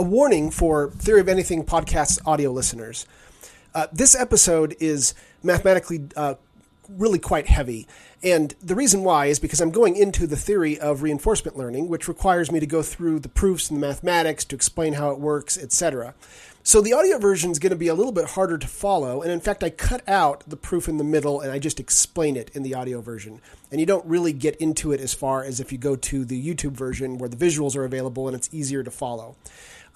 a warning for Theory of Anything podcast audio listeners. Uh, this episode is mathematically uh, really quite heavy. And the reason why is because I'm going into the theory of reinforcement learning, which requires me to go through the proofs and the mathematics to explain how it works, etc. So the audio version is going to be a little bit harder to follow. And in fact, I cut out the proof in the middle and I just explain it in the audio version. And you don't really get into it as far as if you go to the YouTube version where the visuals are available and it's easier to follow.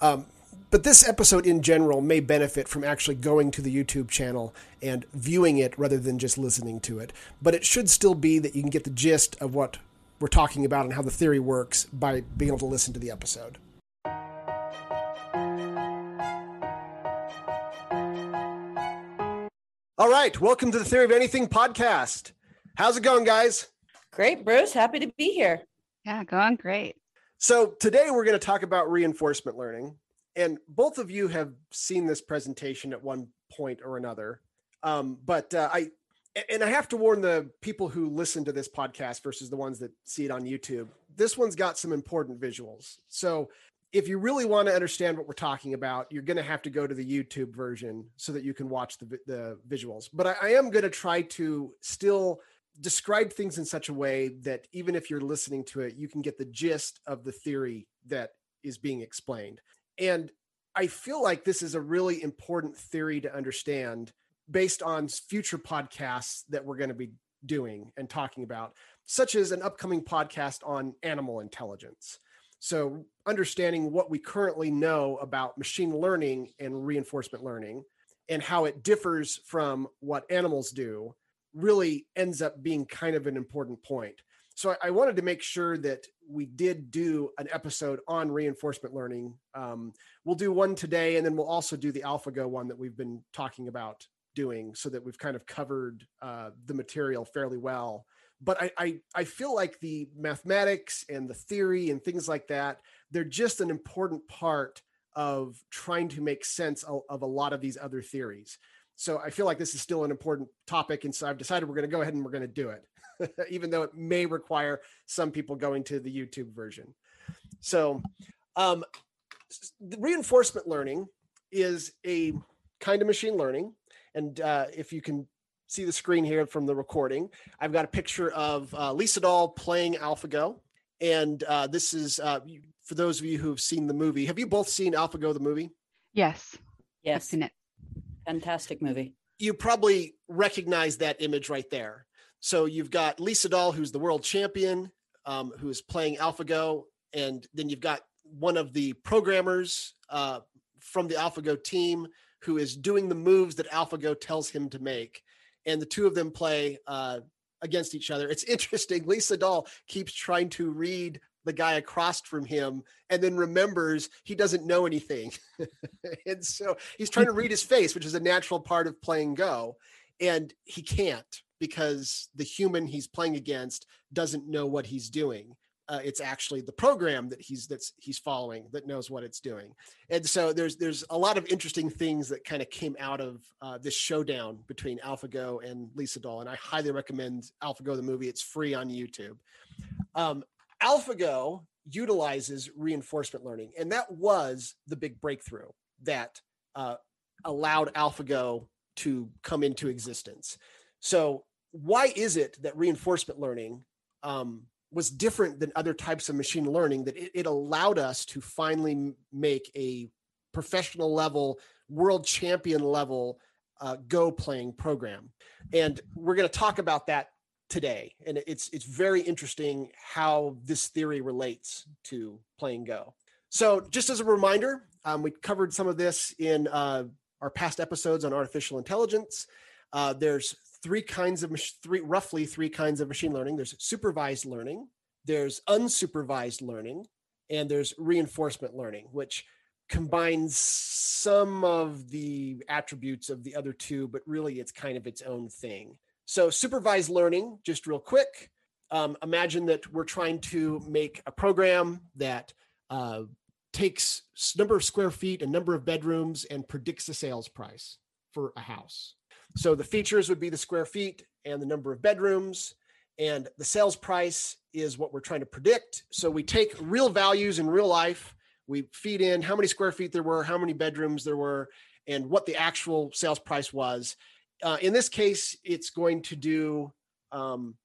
Um, but this episode in general may benefit from actually going to the YouTube channel and viewing it rather than just listening to it. But it should still be that you can get the gist of what we're talking about and how the theory works by being able to listen to the episode. All right, welcome to the Theory of Anything podcast. How's it going, guys? Great, Bruce. Happy to be here. Yeah, going great. So, today we're going to talk about reinforcement learning. And both of you have seen this presentation at one point or another. Um, but uh, I, and I have to warn the people who listen to this podcast versus the ones that see it on YouTube. This one's got some important visuals. So if you really want to understand what we're talking about, you're going to have to go to the YouTube version so that you can watch the, the visuals. But I, I am going to try to still describe things in such a way that even if you're listening to it, you can get the gist of the theory that is being explained. And I feel like this is a really important theory to understand based on future podcasts that we're going to be doing and talking about, such as an upcoming podcast on animal intelligence. So, understanding what we currently know about machine learning and reinforcement learning and how it differs from what animals do really ends up being kind of an important point. So, I wanted to make sure that we did do an episode on reinforcement learning. Um, we'll do one today, and then we'll also do the AlphaGo one that we've been talking about doing so that we've kind of covered uh, the material fairly well but I, I, I feel like the mathematics and the theory and things like that they're just an important part of trying to make sense of, of a lot of these other theories so i feel like this is still an important topic and so i've decided we're going to go ahead and we're going to do it even though it may require some people going to the youtube version so um, reinforcement learning is a kind of machine learning and uh, if you can see the screen here from the recording, I've got a picture of uh, Lee Sedol playing AlphaGo. And uh, this is uh, for those of you who've seen the movie. Have you both seen AlphaGo, the movie? Yes. Yes. I've seen it. Fantastic movie. You probably recognize that image right there. So you've got Lee Sedol, who's the world champion, um, who is playing AlphaGo. And then you've got one of the programmers uh, from the AlphaGo team who is doing the moves that AlphaGo tells him to make and the two of them play uh, against each other. It's interesting. Lee Sedol keeps trying to read the guy across from him and then remembers he doesn't know anything. and so he's trying to read his face, which is a natural part of playing Go. And he can't because the human he's playing against doesn't know what he's doing uh, it's actually the program that he's that's he's following that knows what it's doing and so there's there's a lot of interesting things that kind of came out of uh, this showdown between alphago and Lee Sedol and i highly recommend alphago the movie it's free on youtube um, alphago utilizes reinforcement learning and that was the big breakthrough that uh, allowed alphago to come into existence. So why is it that reinforcement learning um, was different than other types of machine learning that it, it allowed us to finally make a professional level world champion level uh, go playing program? And we're going to talk about that today and it's it's very interesting how this theory relates to playing go. So just as a reminder um, we covered some of this in uh, our past episodes on artificial intelligence. Uh, there's three kinds of three roughly three kinds of machine learning. There's supervised learning there's unsupervised learning and there's reinforcement learning which combines some of the attributes of the other two but really it's kind of its own thing so supervised learning just real quick um, imagine that we're trying to make a program that uh, takes number of square feet and number of bedrooms and predicts the sales price for a house so the features would be the square feet and the number of bedrooms, and the sales price is what we're trying to predict. So we take real values in real life, we feed in how many square feet there were, how many bedrooms there were, and what the actual sales price was. Uh, in this case, it's going to do um,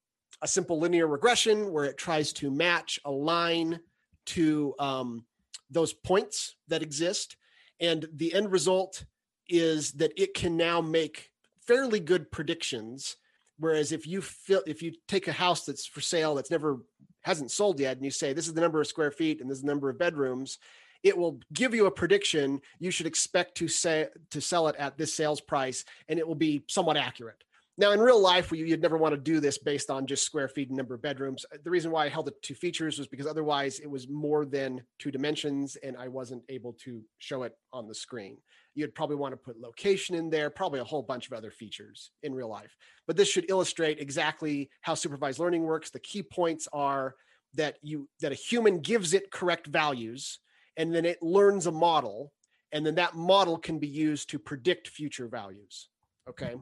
a simple linear regression where it tries to match a line to um, those points that exist. And the end result is that it can now make fairly good predictions. Whereas if you if you take a house that's for sale that's never hasn't sold yet, and you say this is the number of square feet and this is the number of bedrooms, it will give you a prediction you should expect to say to sell it at this sales price, and it will be somewhat accurate. Now, in real life, you'd never want to do this based on just square feet and number of bedrooms. The reason why I held it to features was because otherwise it was more than two dimensions and I wasn't able to show it on the screen. You'd probably want to put location in there, probably a whole bunch of other features in real life. But this should illustrate exactly how supervised learning works. The key points are that you that a human gives it correct values and then it learns a model and then that model can be used to predict future values. Okay.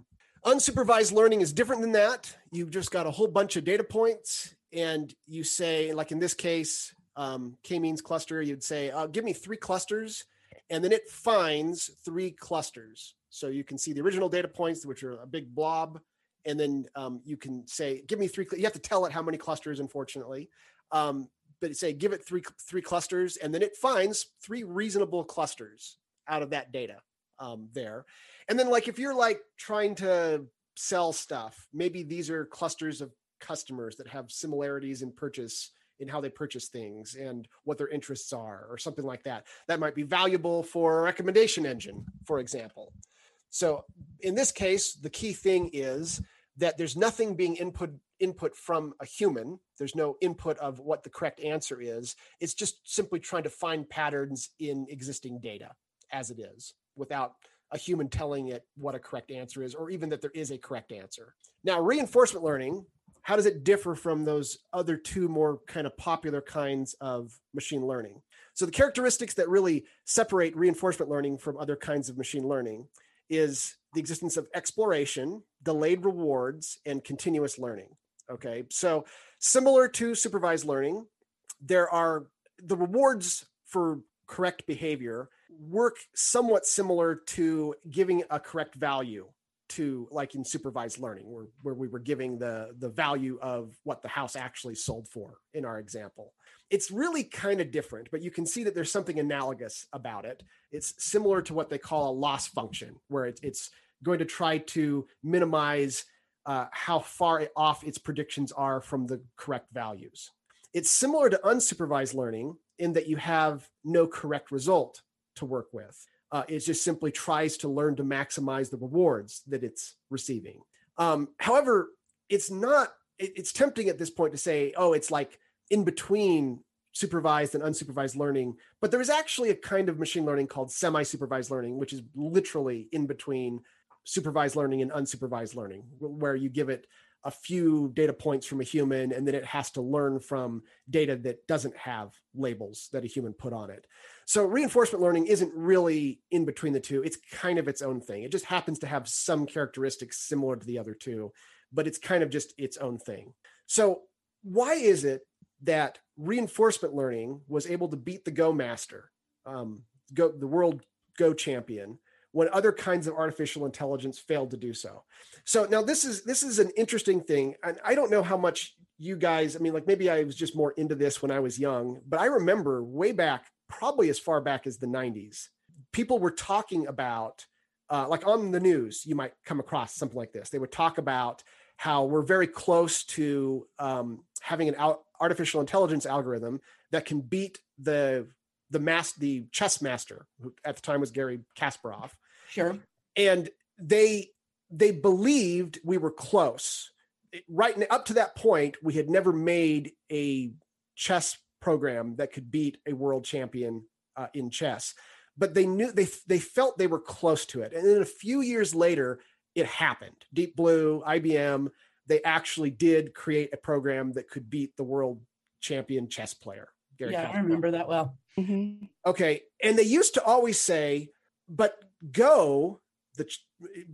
Unsupervised learning is different than that. You've just got a whole bunch of data points, and you say, like in this case, um, k-means cluster, you'd say, uh, give me three clusters, and then it finds three clusters. So you can see the original data points, which are a big blob, and then um, you can say, give me three. You have to tell it how many clusters, unfortunately, um, but say, give it three three clusters, and then it finds three reasonable clusters out of that data um, there. And then like if you're like trying to sell stuff, maybe these are clusters of customers that have similarities in purchase in how they purchase things and what their interests are or something like that. That might be valuable for a recommendation engine, for example. So in this case, the key thing is that there's nothing being input input from a human. There's no input of what the correct answer is. It's just simply trying to find patterns in existing data as it is without a human telling it what a correct answer is, or even that there is a correct answer. Now, reinforcement learning, how does it differ from those other two more kind of popular kinds of machine learning? So, the characteristics that really separate reinforcement learning from other kinds of machine learning is the existence of exploration, delayed rewards, and continuous learning. Okay, so similar to supervised learning, there are the rewards for correct behavior work somewhat similar to giving a correct value to like in supervised learning where, where we were giving the the value of what the house actually sold for in our example. It's really kind of different but you can see that there's something analogous about it. It's similar to what they call a loss function where it, it's going to try to minimize uh, how far off its predictions are from the correct values it's similar to unsupervised learning in that you have no correct result to work with. Uh, it just simply tries to learn to maximize the rewards that it's receiving. Um, however, it's not, it, it's tempting at this point to say, oh, it's like in between supervised and unsupervised learning. But there is actually a kind of machine learning called semi supervised learning, which is literally in between supervised learning and unsupervised learning, where you give it a few data points from a human and then it has to learn from data that doesn't have labels that a human put on it. So reinforcement learning isn't really in between the two. It's kind of its own thing. It just happens to have some characteristics similar to the other two, but it's kind of just its own thing. So why is it that reinforcement learning was able to beat the Go master, um, Go the world Go champion, when other kinds of artificial intelligence failed to do so? So now this is this is an interesting thing, and I don't know how much you guys. I mean, like maybe I was just more into this when I was young, but I remember way back probably as far back as the 90s. People were talking about, uh, like on the news, you might come across something like this. They would talk about how we're very close to um, having an out, artificial intelligence algorithm that can beat the the mass the chess master who at the time was Garry Kasparov. Sure. And they they believed we were close. Right up to that point, we had never made a chess program that could beat a world champion uh, in chess but they knew they they felt they were close to it and then a few years later it happened deep blue ibm they actually did create a program that could beat the world champion chess player Garry yeah Kasparov. i remember that well mm-hmm. okay and they used to always say but go the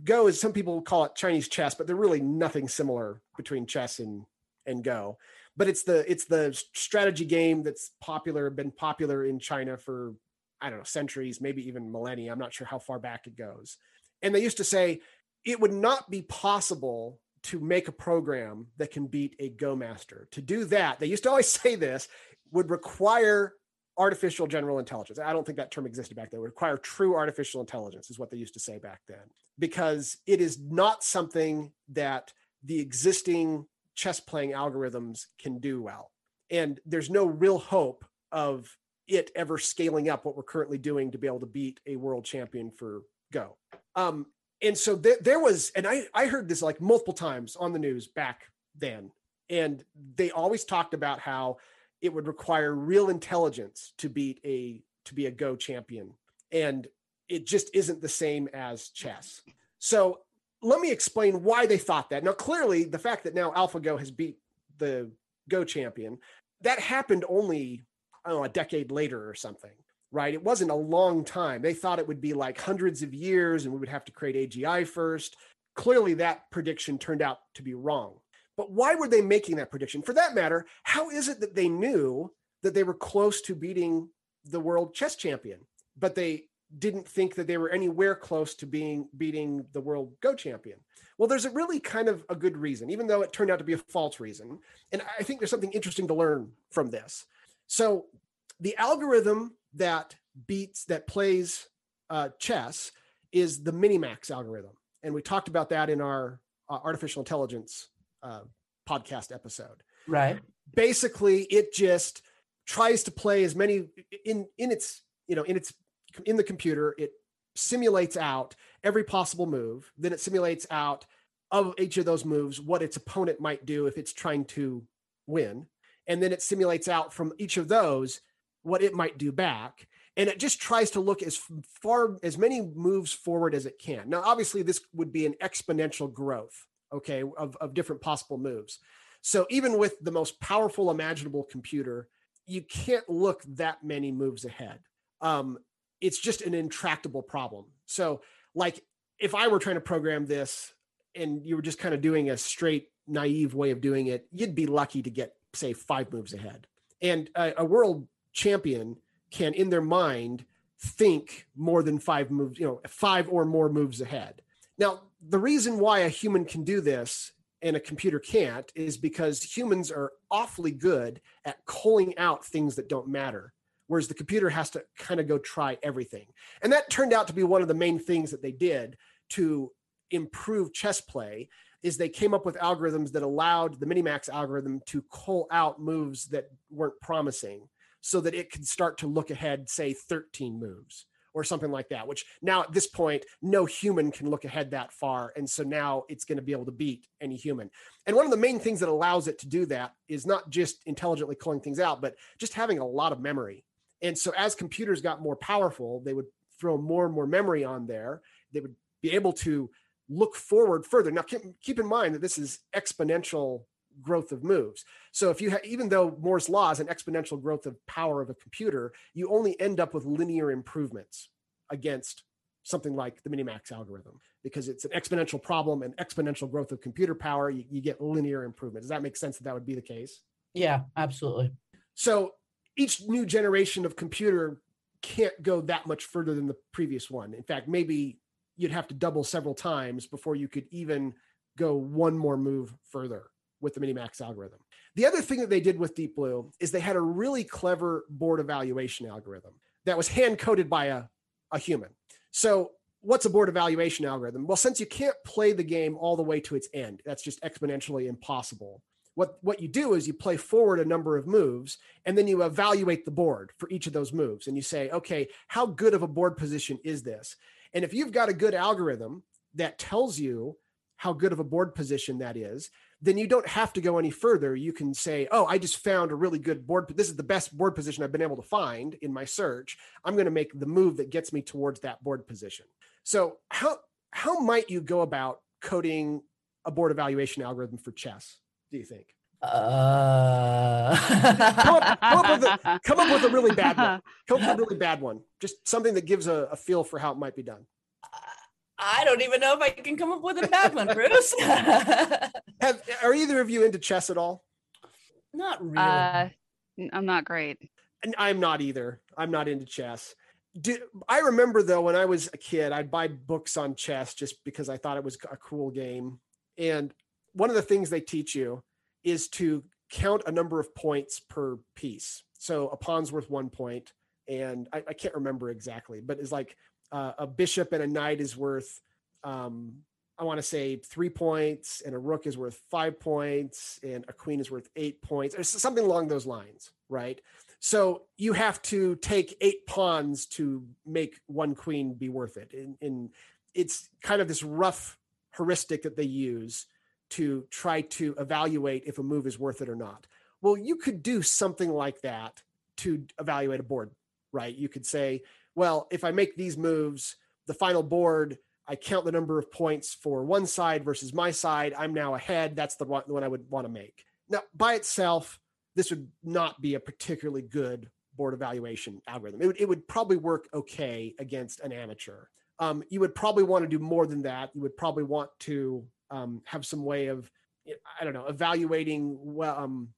go is some people call it chinese chess but they're really nothing similar between chess and and go but it's the it's the strategy game that's popular, been popular in China for I don't know centuries, maybe even millennia. I'm not sure how far back it goes. And they used to say it would not be possible to make a program that can beat a Go master. To do that, they used to always say this would require artificial general intelligence. I don't think that term existed back then. It would require true artificial intelligence, is what they used to say back then, because it is not something that the existing chess playing algorithms can do well. And there's no real hope of it ever scaling up what we're currently doing to be able to beat a world champion for Go. Um, and so there, there was, and I, I heard this like multiple times on the news back then, and they always talked about how it would require real intelligence to beat a to be a Go champion, and it just isn't the same as chess. So let me explain why they thought that. Now, clearly, the fact that now AlphaGo has beat the Go champion, that happened only I don't know a decade later or something, right? It wasn't a long time. They thought it would be like hundreds of years, and we would have to create AGI first. Clearly, that prediction turned out to be wrong. But why were they making that prediction? For that matter, how is it that they knew that they were close to beating the world chess champion, but they didn't think that they were anywhere close to being beating the world go champion? Well there's a really kind of a good reason even though it turned out to be a false reason. And i think there's something interesting to learn from this. So the algorithm that beats that plays uh, chess is the minimax algorithm. And we talked about that in our uh, artificial intelligence uh, podcast episode Right. basically it just tries to play as many in in its you know in its in the computer it simulates out every possible move then it simulates out of each of those moves what its opponent might do if it's trying to win and then it simulates out from each of those what it might do back and it just tries to look as far as many moves forward as it can now obviously this would be an exponential growth okay of, of different possible moves. So even with the most powerful imaginable computer you can't look that many moves ahead. Um, it's just an intractable problem. So like if i were trying to program this and you were just kind of doing a straight naive way of doing it you'd be lucky to get say five moves ahead. And a, a world champion can in their mind think more than five moves you know five or more moves ahead now the reason why a human can do this and a computer can't is because humans are awfully good at culling out things that don't matter whereas the computer has to kind of go try everything. And that turned out to be one of the main things that they did to improve chess play is they came up with algorithms that allowed the minimax algorithm to cull out moves that weren't promising so that it could start to look ahead say 13 moves or something like that which now at this point no human can look ahead that far and so now it's going to be able to beat any human. And one of the main things that allows it to do that is not just intelligently calling things out but just having a lot of memory. And so as computers got more powerful they would throw more and more memory on there. They would be able to look forward further. Now keep, keep in mind that this is exponential growth of moves so if you have even though moore's law is an exponential growth of power of a computer you only end up with linear improvements against something like the minimax algorithm because it's an exponential problem and exponential growth of computer power you, you get linear improvement does that make sense that that would be the case Yeah, absolutely. so each new generation of computer can't go that much further than the previous one. In fact, maybe you'd have to double several times before you could even go one more move further with the Minimax algorithm. The other thing that they did with Deep Blue is they had a really clever board evaluation algorithm that was hand coded by a, a human. So, what's a board evaluation algorithm? Well, since you can't play the game all the way to its end, that's just exponentially impossible what what you do is you play forward a number of moves and then you evaluate the board for each of those moves and you say okay how good of a board position is this and if you've got a good algorithm that tells you how good of a board position that is then you don't have to go any further you can say oh i just found a really good board this is the best board position i've been able to find in my search i'm going to make the move that gets me towards that board position so how how might you go about coding a board evaluation algorithm for chess do you think Uh... come, up, come up with a, come up with a really bad one. Come up with a really bad one. Just something that gives a, a feel for how it might be done. I don't even know if I can come up with a bad one, Bruce. Have are either of you into chess at all? Not really. Uh, n- I'm not great. and I'm not either. I'm not into chess. Do, I remember though when I was a kid, I'd buy books on chess just because I thought it was a cool game. And one of the things they teach you is to count a number of points per piece. So a pawn's worth one point, and I, I can't remember exactly, but it's like uh, a bishop and a knight is worth, um, I want to say three points, and a rook is worth five points, and a queen is worth eight points, or something along those lines, right? So you have to take eight pawns to make one queen be worth it. And, and it's kind of this rough heuristic that they use to try to evaluate if a move is worth it or not. Well, you could do something like that to evaluate a board, right? You could say, well, if I make these moves, the final board, I count the number of points for one side versus my side. I'm now ahead. That's the one, the one I would want to make. Now, by itself, this would not be a particularly good board evaluation algorithm. It would, it would probably work okay against an amateur. Um, you would probably want to do more than that. You would probably want to um, have some way of, I don't know, evaluating well, um,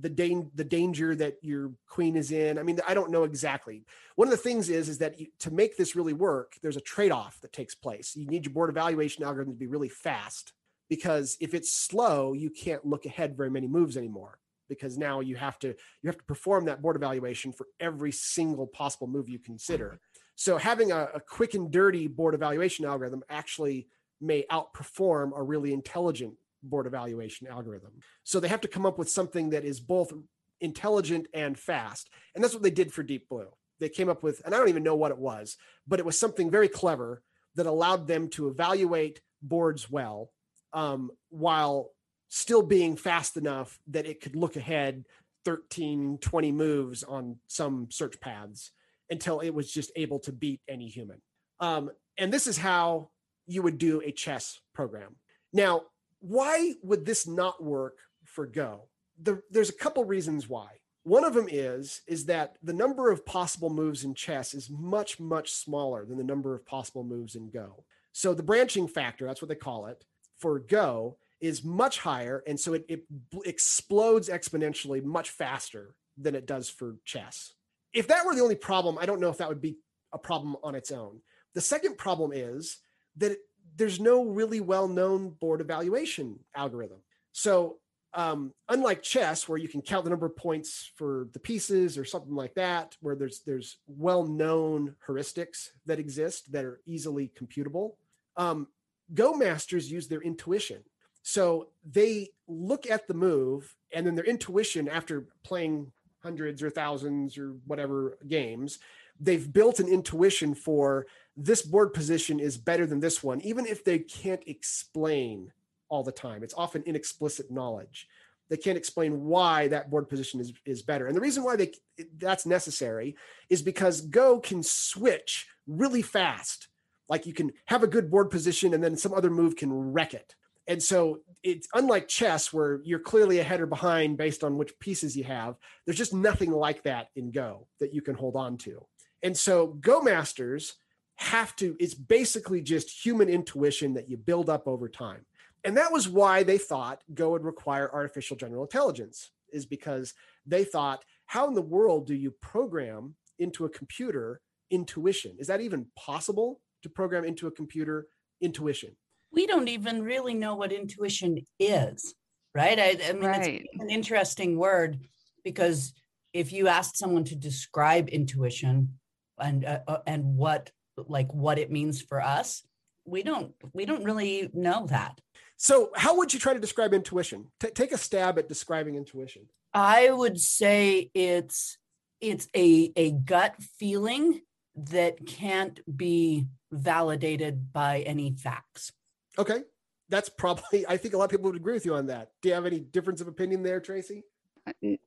the dan- the danger that your queen is in. I mean, I don't know exactly. One of the things is is that you, to make this really work, there's a trade off that takes place. You need your board evaluation algorithm to be really fast because if it's slow, you can't look ahead very many moves anymore because now you have to you have to perform that board evaluation for every single possible move you consider. So having a, a quick and dirty board evaluation algorithm actually may outperform a really intelligent board evaluation algorithm. So they have to come up with something that is both intelligent and fast. And that's what they did for Deep Blue. They came up with, and I don't even know what it was, but it was something very clever that allowed them to evaluate boards well um, while still being fast enough that it could look ahead 13, 20 moves on some search paths until it was just able to beat any human. Um, and this is how you would do a chess program. Now, why would this not work for Go? The, there's a couple reasons why. One of them is is that the number of possible moves in chess is much much smaller than the number of possible moves in Go. So the branching factor, that's what they call it, for Go is much higher, and so it, it explodes exponentially much faster than it does for chess. If that were the only problem, I don't know if that would be a problem on its own. The second problem is that there's no really well known board evaluation algorithm. So, um, unlike chess, where you can count the number of points for the pieces or something like that, where there's there's well known heuristics that exist that are easily computable, um, Go masters use their intuition. So they look at the move, and then their intuition, after playing hundreds or thousands or whatever games, they've built an intuition for this board position is better than this one, even if they can't explain all the time. It's often inexplicit knowledge. They can't explain why that board position is, is better. And the reason why they that's necessary is because Go can switch really fast. Like you can have a good board position and then some other move can wreck it. And so it's unlike chess where you're clearly ahead or behind based on which pieces you have. There's just nothing like that in Go that you can hold on to. And so Go masters have to, it's basically just human intuition that you build up over time. And that was why they thought Go would require artificial general intelligence, is because they thought, how in the world do you program into a computer intuition? Is that even possible to program into a computer intuition? We don't even really know what intuition is, right? I, I mean, Right. it's an interesting word because if you asked someone to describe intuition and uh, uh, and what like what it means for us, we don't we don't really know that. So, how would you try to describe intuition? T- take a stab at describing intuition. I would say it's it's a a gut feeling that can't be validated by any facts. Okay. That's probably, I think a lot of people would agree with you on that. Do you have any difference of opinion there, Tracy?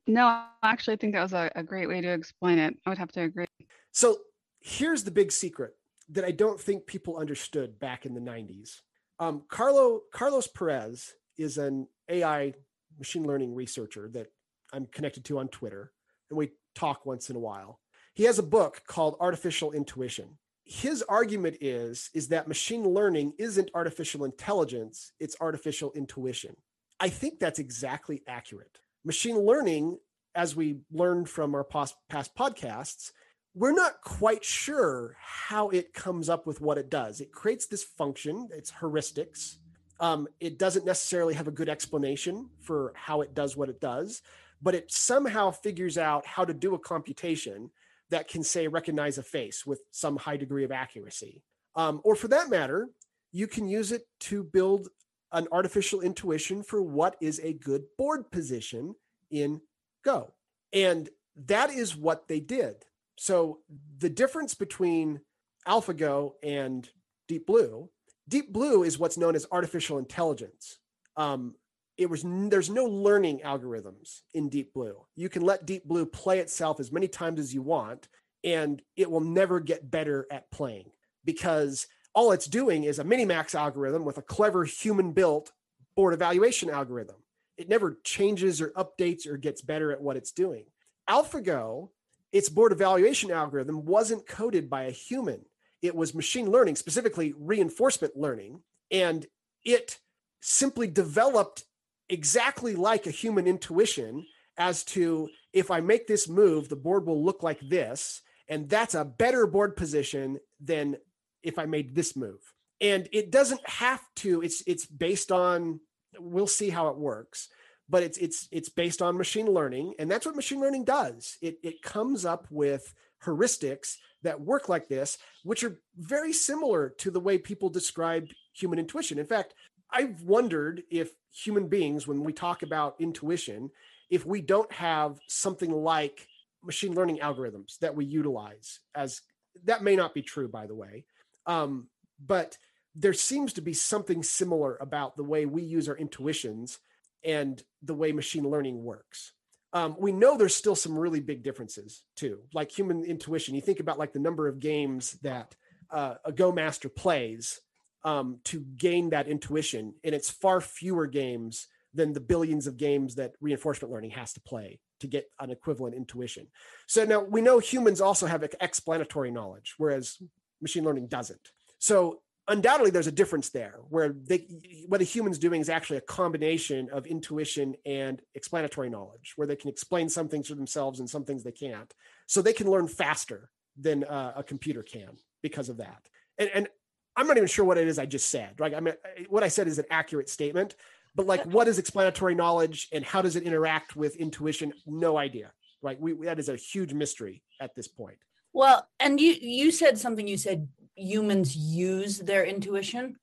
no actually I think that was a, a great way to explain it. I would have to agree. So here's the big secret that I don't think people understood back in the 90s. Um, Carlo Carlos Perez is an AI machine learning researcher that I'm connected to on Twitter, and we talk once in a while. He has a book called Artificial Intuition. His argument is is that machine learning isn't artificial intelligence; it's artificial intuition. I think that's exactly accurate. machine learning, as we learned from our past, past podcasts, we're not quite sure how it comes up with what it does. It creates this function, it's heuristics. Um, it doesn't necessarily have a good explanation for how it does what it does, but it somehow figures out how to do a computation that can say recognize a face with some high degree of accuracy. Um, or for that matter, you can use it to build an artificial intuition for what is a good board position in Go. And that is what they did. So the difference between AlphaGo and Deep Blue, Deep Blue is what's known as artificial intelligence. Um, it was there's no learning algorithms in Deep Blue. You can let Deep Blue play itself as many times as you want, and it will never get better at playing because all it's doing is a minimax algorithm with a clever human built board evaluation algorithm. It never changes or updates or gets better at what it's doing. AlphaGo, its board evaluation algorithm wasn't coded by a human. It was machine learning, specifically reinforcement learning, and it simply developed exactly like a human intuition as to if I make this move, the board will look like this. And that's a better board position than if I made this move. And it doesn't have to, it's it's based on we'll see how it works, but it's it's it's based on machine learning. And that's what machine learning does. It it comes up with heuristics that work like this, which are very similar to the way people describe human intuition. In fact, I've wondered if human beings, when we talk about intuition, if we don't have something like machine learning algorithms that we utilize as that may not be true, by the way. Um, but there seems to be something similar about the way we use our intuitions and the way machine learning works. Um, we know there's still some really big differences too, like human intuition. You think about like the number of games that uh, a Go master plays um, to gain that intuition, and it's far fewer games than the billions of games that reinforcement learning has to play to get an equivalent intuition. So now we know humans also have explanatory knowledge, whereas machine learning doesn't. So undoubtedly there's a difference there where they what a human's doing is actually a combination of intuition and explanatory knowledge where they can explain some things to themselves and some things they can't. So they can learn faster than uh, a computer can because of that. And, and i'm not even sure what it is i just said. Right i mean what i said is an accurate statement but like what is explanatory knowledge and how does it interact with intuition? No idea. Right we that is a huge mystery at this point. Well and you you said something you said humans use their intuition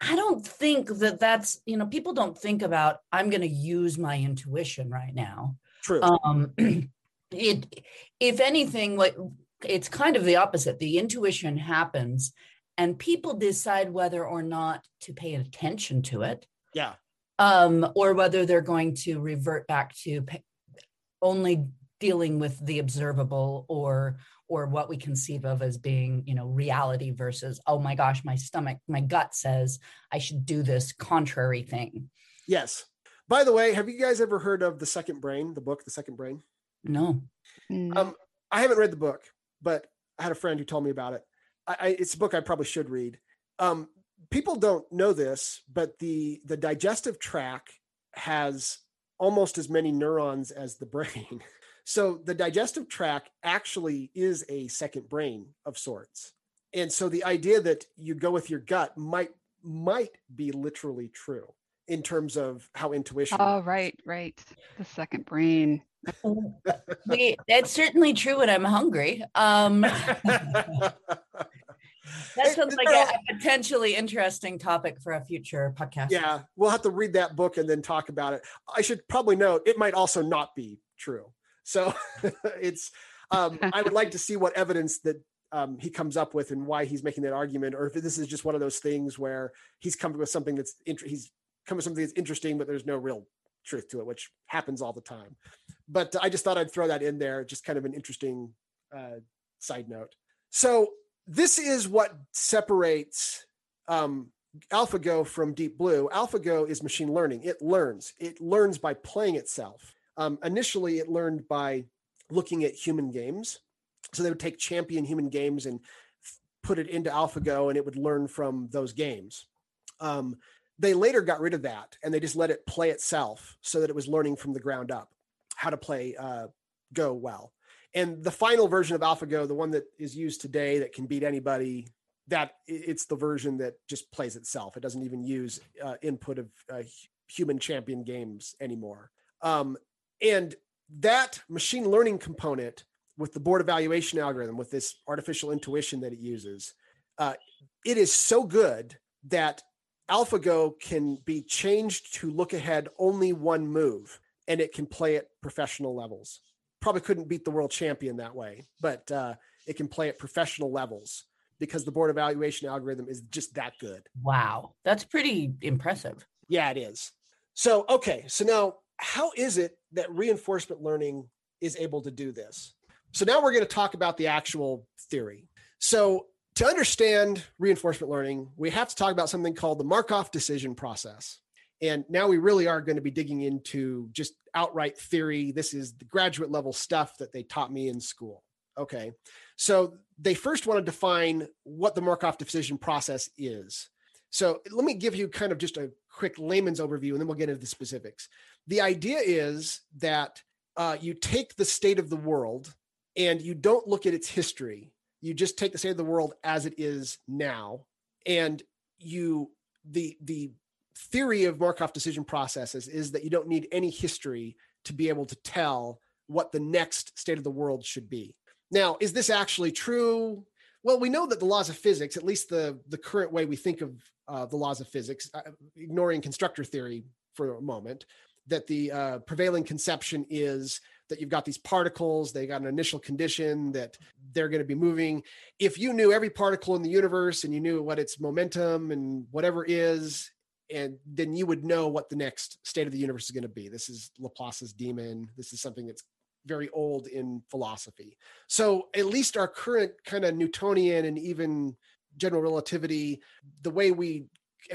i don't think that that's you know people don't think about i'm going to use my intuition right now. True. Um it if anything what it's kind of the opposite. The intuition happens and people decide whether or not to pay attention to it. Yeah. Um or whether they're going to revert back to pay, only dealing with the observable or or what we conceive of as being you know reality versus oh my gosh my stomach my gut says i should do this contrary thing. Yes. By the way have you guys ever heard of the second brain the book the second brain? No. Mm, um i haven't read the book but i had a friend who told me about it. I, I it's a book i probably should read. Um people don't know this but the the digestive tract has almost as many neurons as the brain So the digestive tract actually is a second brain of sorts. And so the idea that you go with your gut might might be literally true in terms of how intuition. Oh, right, right. The second brain. That's certainly true when i'm hungry um that sounds like a, a potentially interesting topic for a future podcast yeah, we'll have to read that book and then talk about it. I should probably note it might also not be true. So it's um, I would like to see what evidence that um, he comes up with and why he's making that argument, or if this is just one of those things where he's come with something that's he's come with something that's interesting, but there's no real truth to it, which happens all the time. But I just thought I'd throw that in there, just kind of an interesting uh, side note. So this is what separates um, AlphaGo from Deep Blue. AlphaGo is machine learning. It learns. It learns by playing itself. Um, initially, it learned by looking at human games. So they would take champion human games and f- put it into AlphaGo, and it would learn from those games. Um, they later got rid of that and they just let it play itself so that it was learning from the ground up. how to play uh, Go well. And the final version of AlphaGo, the one that is used today that can beat anybody, that it's the version that just plays itself. It doesn't even use uh, input of uh, human champion games anymore. Um, and that machine learning component with the board evaluation algorithm, with this artificial intuition that it uses, uh, it is so good that AlphaGo can be changed to look ahead only one move and it can play at professional levels. Probably couldn't beat the world champion that way, but uh, it can play at professional levels because the board evaluation algorithm is just that good. Wow. That's pretty impressive. Yeah, it is. So, okay. So now, how is it that reinforcement learning is able to do this? So now we're going to talk about the actual theory. So to understand reinforcement learning, we have to talk about something called the Markov decision process. And now we really are going to be digging into just outright theory. This is the graduate level stuff that they taught me in school. Okay. So they first want to define what the Markov decision process is. So let me give you kind of just a quick layman's overview and then we'll get into the specifics. The idea is that uh, you take the state of the world and you don't look at its history. You just take the state of the world as it is now, and you the the theory of Markov decision processes is that you don't need any history to be able to tell what the next state of the world should be. Now, is this actually true? Well, we know that the laws of physics, at least the the current way we think of uh, the laws of physics, uh, ignoring constructor theory for a moment, that the uh, prevailing conception is that you've got these particles, they got an initial condition that they're going to be moving. If you knew every particle in the universe and you knew what its momentum and whatever is, and then you would know what the next state of the universe is going to be. This is Laplace's demon. This is something that's very old in philosophy. So at least our current kind of Newtonian and even general relativity, the way we,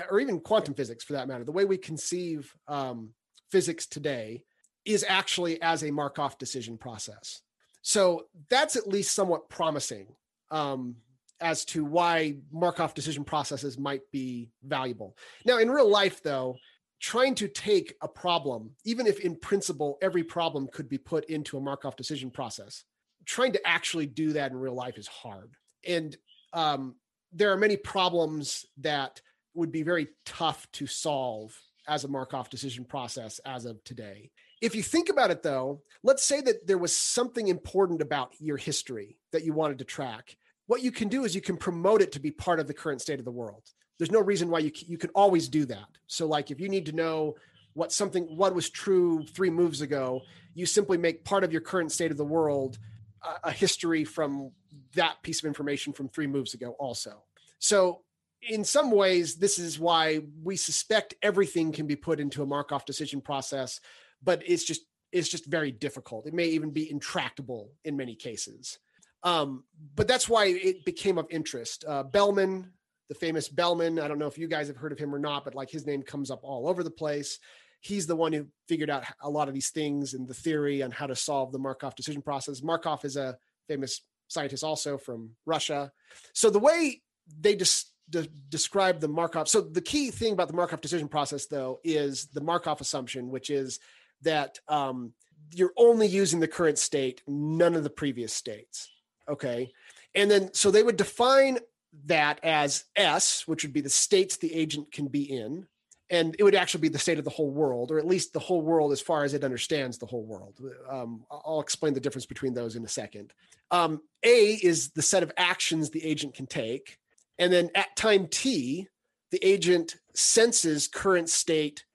or even quantum physics for that matter, the way we conceive um, physics today is actually as a Markov decision process. So that's at least somewhat promising um, as to why Markov decision processes might be valuable. Now, in real life, though, trying to take a problem, even if in principle every problem could be put into a Markov decision process, trying to actually do that in real life is hard. And um, there are many problems that would be very tough to solve as a Markov decision process as of today. If you think about it, though, let's say that there was something important about your history that you wanted to track. What you can do is you can promote it to be part of the current state of the world. There's no reason why you you can always do that. So, like, if you need to know what something what was true three moves ago, you simply make part of your current state of the world a, a history from that piece of information from three moves ago, also. So, in some ways, this is why we suspect everything can be put into a Markov decision process but it's just it's just very difficult. It may even be intractable in many cases. Um, but that's why it became of interest. Uh, Bellman, the famous Bellman, I don't know if you guys have heard of him or not, but like his name comes up all over the place. He's the one who figured out a lot of these things and the theory on how to solve the Markov decision process. Markov is a famous scientist also from Russia. So the way they just de- describe the Markov, so the key thing about the Markov decision process, though, is the Markov assumption, which is that um, you're only using the current state, none of the previous states. Okay. And then, so they would define that as S, which would be the states the agent can be in. And it would actually be the state of the whole world, or at least the whole world as far as it understands the whole world. Um, I'll explain the difference between those in a second. Um, a is the set of actions the agent can take. And then at time t, the agent senses current state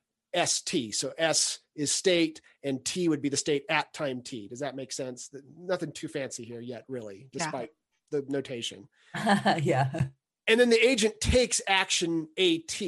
ST. So S is state and T would be the state at time T. Does that make sense? Nothing too fancy here yet, really, despite yeah. The notation. yeah. And then the agent takes action AT,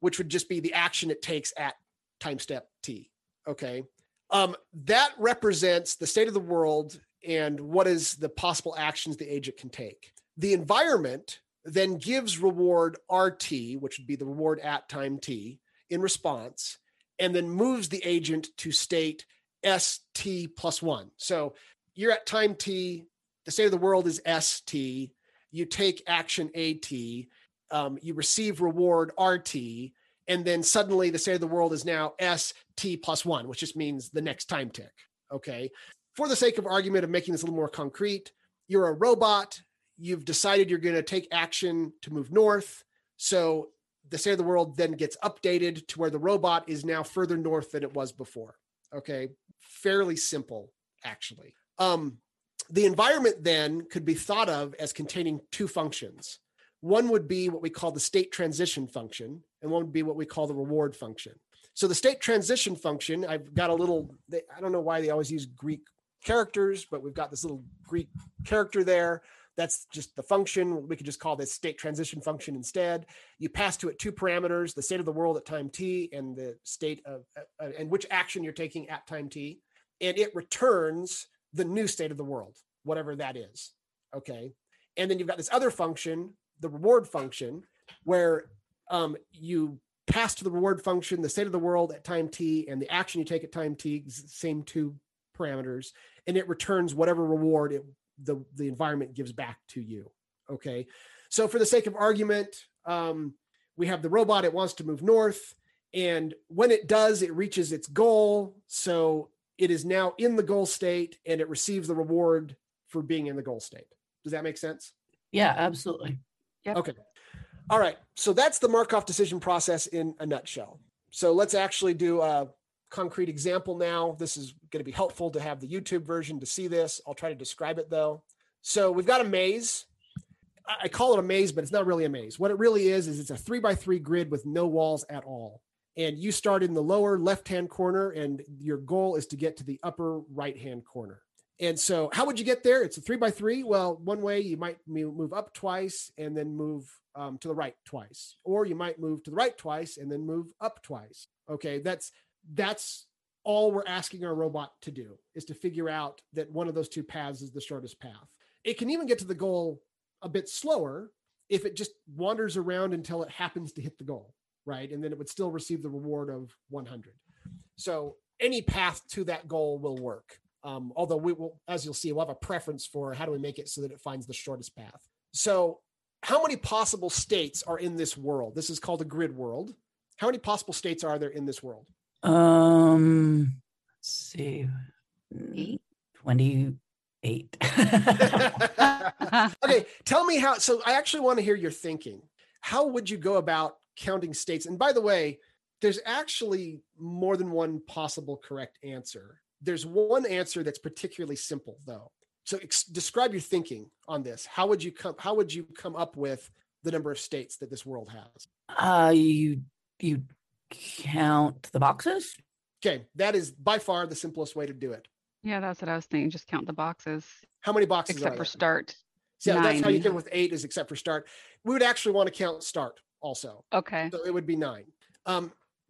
which would just be the action it takes at time step T. Okay. Um, that represents the state of the world and what is the possible actions the agent can take. The environment then gives reward RT, which would be the reward at time T, in response and then moves the agent to state ST plus one. So you're at time T, the state of the world is ST, you take action AT, um, you receive reward RT, and then suddenly the state of the world is now ST plus one, which just means the next time tick. Okay. For the sake of argument of making this a little more concrete, you're a robot. You've decided you're going to take action to move north. So the state of the world then gets updated to where the robot is now further north than it was before. Okay. Fairly simple, actually. Um, the environment then could be thought of as containing two functions. One would be what we call the state transition function, and one would be what we call the reward function. So the state transition function, I've got a little, I don't know why they always use Greek characters, but we've got this little Greek character there. That's just the function. We could just call this state transition function instead. You pass to it two parameters: the state of the world at time t and the state of uh, and which action you're taking at time t, and it returns the new state of the world, whatever that is. Okay, and then you've got this other function, the reward function, where um, you pass to the reward function the state of the world at time t and the action you take at time t, same two parameters, and it returns whatever reward it the the environment gives back to you okay so for the sake of argument um, we have the robot it wants to move north and when it does it reaches its goal so it is now in the goal state and it receives the reward for being in the goal state does that make sense yeah absolutely Yep. okay all right so that's the markov decision process in a nutshell so let's actually do a concrete example now. This is going to be helpful to have the YouTube version to see this. I'll try to describe it though. So we've got a maze. I call it a maze, but it's not really a maze. What it really is, is it's a three by three grid with no walls at all. And you start in the lower left hand corner, and your goal is to get to the upper right hand corner. And so, how would you get there? It's a three by three. Well, one way you might move up twice and then move um, to the right twice, or you might move to the right twice and then move up twice. Okay, that's that's all we're asking our robot to do is to figure out that one of those two paths is the shortest path. It can even get to the goal a bit slower if it just wanders around until it happens to hit the goal, right? And then it would still receive the reward of 100. So any path to that goal will work. Um, although we will, as you'll see, we'll have a preference for how do we make it so that it finds the shortest path. So, how many possible states are in this world? This is called a grid world. How many possible states are there in this world? Um, let's see, Eight. 28. okay, tell me how. So I actually want to hear your thinking. How would you go about counting states? And by the way, there's actually more than one possible correct answer. There's one answer that's particularly simple, though. So ex- describe your thinking on this. How would you come? How would you come up with the number of states that this world has? uh, you, you count the boxes? Okay, that is by far the simplest way to do it. yeah, that's what I was thinking. Just count the boxes, How many boxes except are for there? start. So that's how you nine. get with eight is except for start. We would actually want to count start also. Okay. So it would be nine. Um,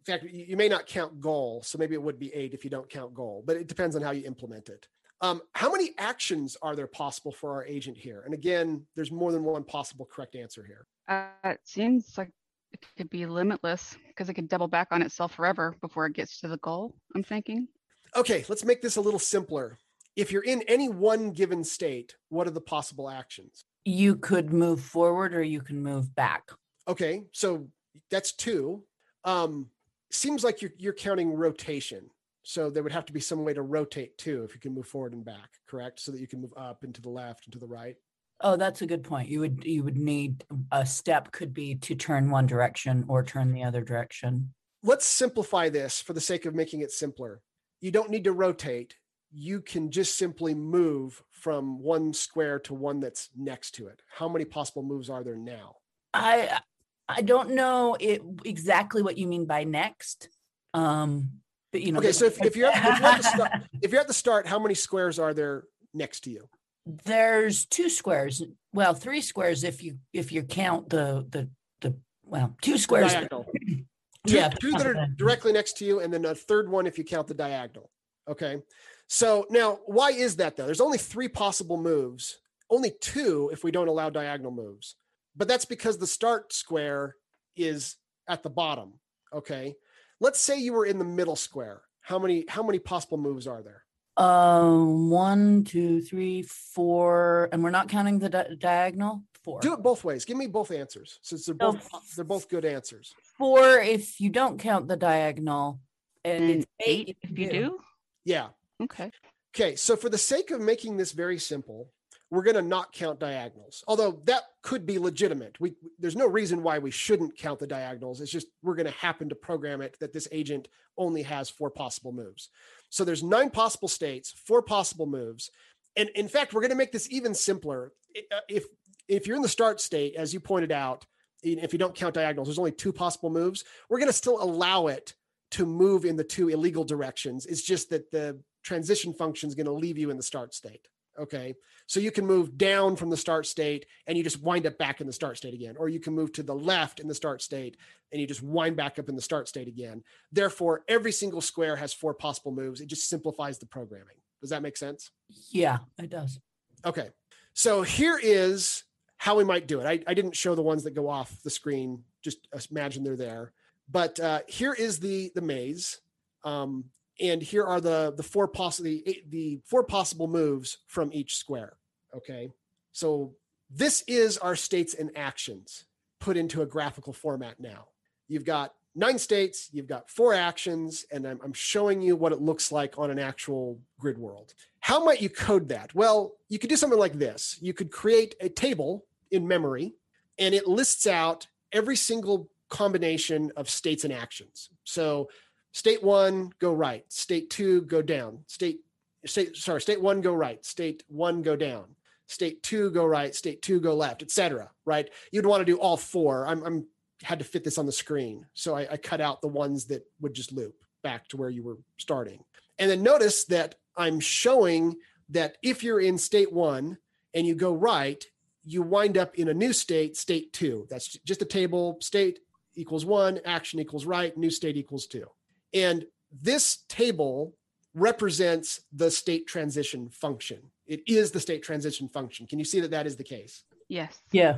in fact, you, you may not count goal, so maybe it would be eight if you don't count goal, but it depends on how you implement it. Um, how many actions are there possible for our agent here? And again, there's more than one possible correct answer here. Uh, it seems like it could be limitless because it could double back on itself forever before it gets to the goal. I'm thinking. Okay, let's make this a little simpler. If you're in any one given state, what are the possible actions? You could move forward or you can move back. Okay, so that's two. Um, seems like you're you're counting rotation. So there would have to be some way to rotate too if you can move forward and back, correct? So that you can move up and to the left and to the right. Oh, that's a good point. You would you would need a step could be to turn one direction or turn the other direction. Let's simplify this for the sake of making it simpler. You don't need to rotate. You can just simply move from one square to one that's next to it. How many possible moves are there now? I I don't know it, exactly what you mean by next. Um, but you know. Okay, so if, if you're if you're, at the start, if you're at the start, how many squares are there next to you? there's two squares. Well, three squares if you if you count the the the well two squares. Diagonal. Two, Yeah, two that are directly next to you, and then a third one if you count the diagonal. Okay. So now, why is that though? There's only three possible moves, only two if we don't allow diagonal moves. But that's because the start square is at the bottom. Okay. Let's say you were in the middle square. How many how many possible moves are there? Um, one, two, three, four, and we're not counting the di- diagonal. Four. Do it both ways. Give me both answers since they're So both they're both good answers. Four if you don't count the diagonal, and And it's eight if you do. Yeah. Okay. Okay, so for the sake of making this very simple, we're going to not count diagonals. Although that could be legitimate. We there's no reason why we shouldn't count the diagonals. It's just we're going to happen to program it that this agent only has four possible moves. So there's nine possible states, four possible moves. And in fact, we're going to make this even simpler. Uh, if if you're in the start state as you pointed out, if you don't count diagonals, there's only two possible moves. We're going to still allow it to move in the two illegal directions. It's just that the transition function is going to leave you in the start state. Okay. So you can move down from the start state and you just wind up back in the start state again. Or you can move to the left in the start state and you just wind back up in the start state again. Therefore, every single square has four possible moves. It just simplifies the programming. Does that make sense? Yeah, it does. Okay. So here is how we might do it. I, I didn't show the ones that go off the screen. Just imagine they're there. But uh, here is the the maze. Um, and here are the the four possible the, eh, the four possible moves from each square okay? So this is our states and actions put into a graphical format now. You've got nine states you've got four actions and I'm, I'm showing you what it looks like on an actual grid world. How might you code that? Well you could do something like this. You could create a table in memory and it lists out every single combination of states and actions. So state one go right. State two go down. State state sorry state one go right. State one go down. State two go right. State two go left etc right? You'd want to do all four. I'm, I'm had to fit this on the screen so I, I cut out the ones that would just loop back to where you were starting. And then notice that i'm showing that if you're in state one and you go right you wind up in a new state state two. That's just a table state equals one action equals right new state equals two and this table represents the state transition function. It is the state transition function. Can you see that that is the case? Yes. Yeah.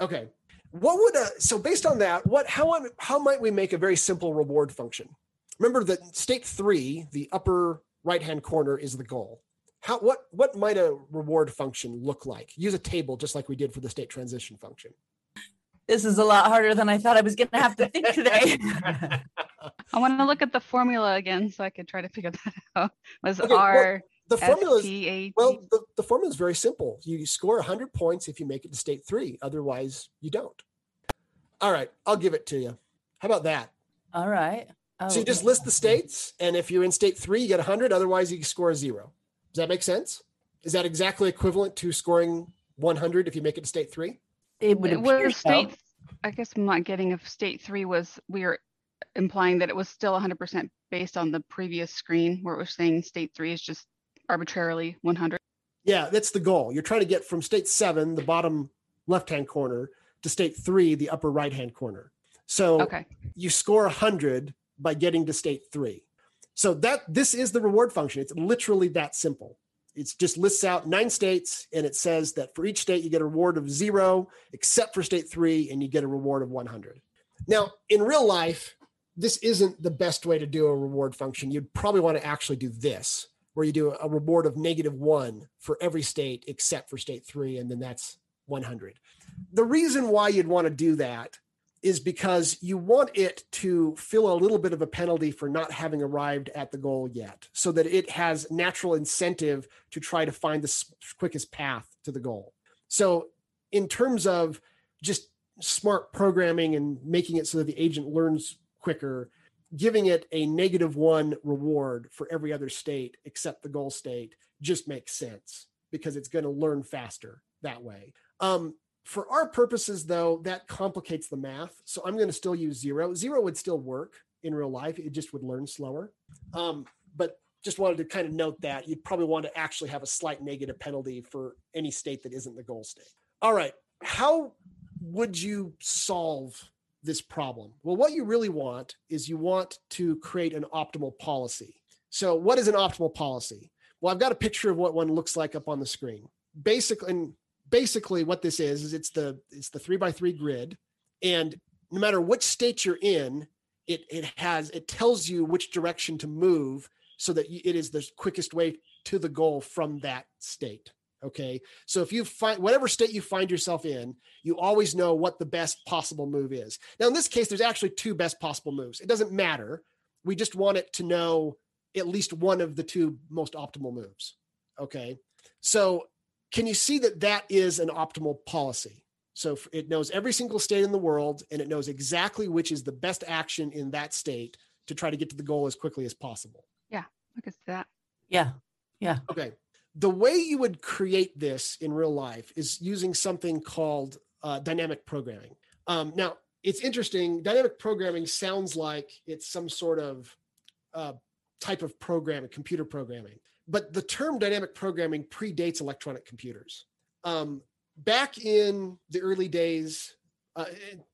Okay. What would a, so based on that, what how how might we make a very simple reward function? Remember that state 3, the upper right-hand corner is the goal. How what what might a reward function look like? Use a table just like we did for the state transition function. This is a lot harder than I thought I was going to have to think today. I want to look at the formula again so I could try to figure that out. Was okay, R well, the formula is well the, the formula is very simple. You score 100 points if you make it to state 3, otherwise you don't. All right, I'll give it to you. How about that? All right. Oh, so you just list the states and if you're in state 3 you get 100, otherwise you score a 0. Does that make sense? Is that exactly equivalent to scoring 100 if you make it to state 3? It would uh, appear state so. I guess I'm not getting if state 3 was we are implying that it was still 100% based on the previous screen where it was saying state three is just arbitrarily 100. Yeah, that's the goal. You're trying to get from state seven, the bottom left hand corner, to state three, the upper right hand corner. So okay. you score 100 by getting to state three. So that this is the reward function. It's literally that simple. It just lists out nine states and it says that for each state you get a reward of zero, except for state three, and you get a reward of 100. Now, in real life, this isn't the best way to do a reward function. You'd probably want to actually do this, where you do a reward of negative one for every state except for state three, and then that's 100. The reason why you'd want to do that is because you want it to feel a little bit of a penalty for not having arrived at the goal yet, so that it has natural incentive to try to find the quickest path to the goal. So, in terms of just smart programming and making it so that the agent learns quicker, giving it a negative one reward for every other state except the goal state just makes sense because it's going to learn faster that way. Um, for our purposes, though, that complicates the math. So I'm going to still use zero. Zero would still work in real life, it just would learn slower. Um, but just wanted to kind of note that you'd probably want to actually have a slight negative penalty for any state that isn't the goal state. All right. How would you solve this problem? Well, what you really want is you want to create an optimal policy. So, what is an optimal policy? Well, I've got a picture of what one looks like up on the screen. Basically, and basically, what this is is it's the it's the three by three grid, and no matter which state you're in, it it has it tells you which direction to move so that it is the quickest way to the goal from that state. Okay. So if you find whatever state you find yourself in, you always know what the best possible move is. Now, in this case, there's actually two best possible moves. It doesn't matter. We just want it to know at least one of the two most optimal moves. Okay. So can you see that that is an optimal policy? So it knows every single state in the world and it knows exactly which is the best action in that state to try to get to the goal as quickly as possible. Yeah, look at that. Yeah. Yeah. Okay. The way you would create this in real life is using something called uh, dynamic programming. Um, now, it's interesting. Dynamic programming sounds like it's some sort of uh, type of programming, computer programming. But the term dynamic programming predates electronic computers. Um, back in the early days, uh,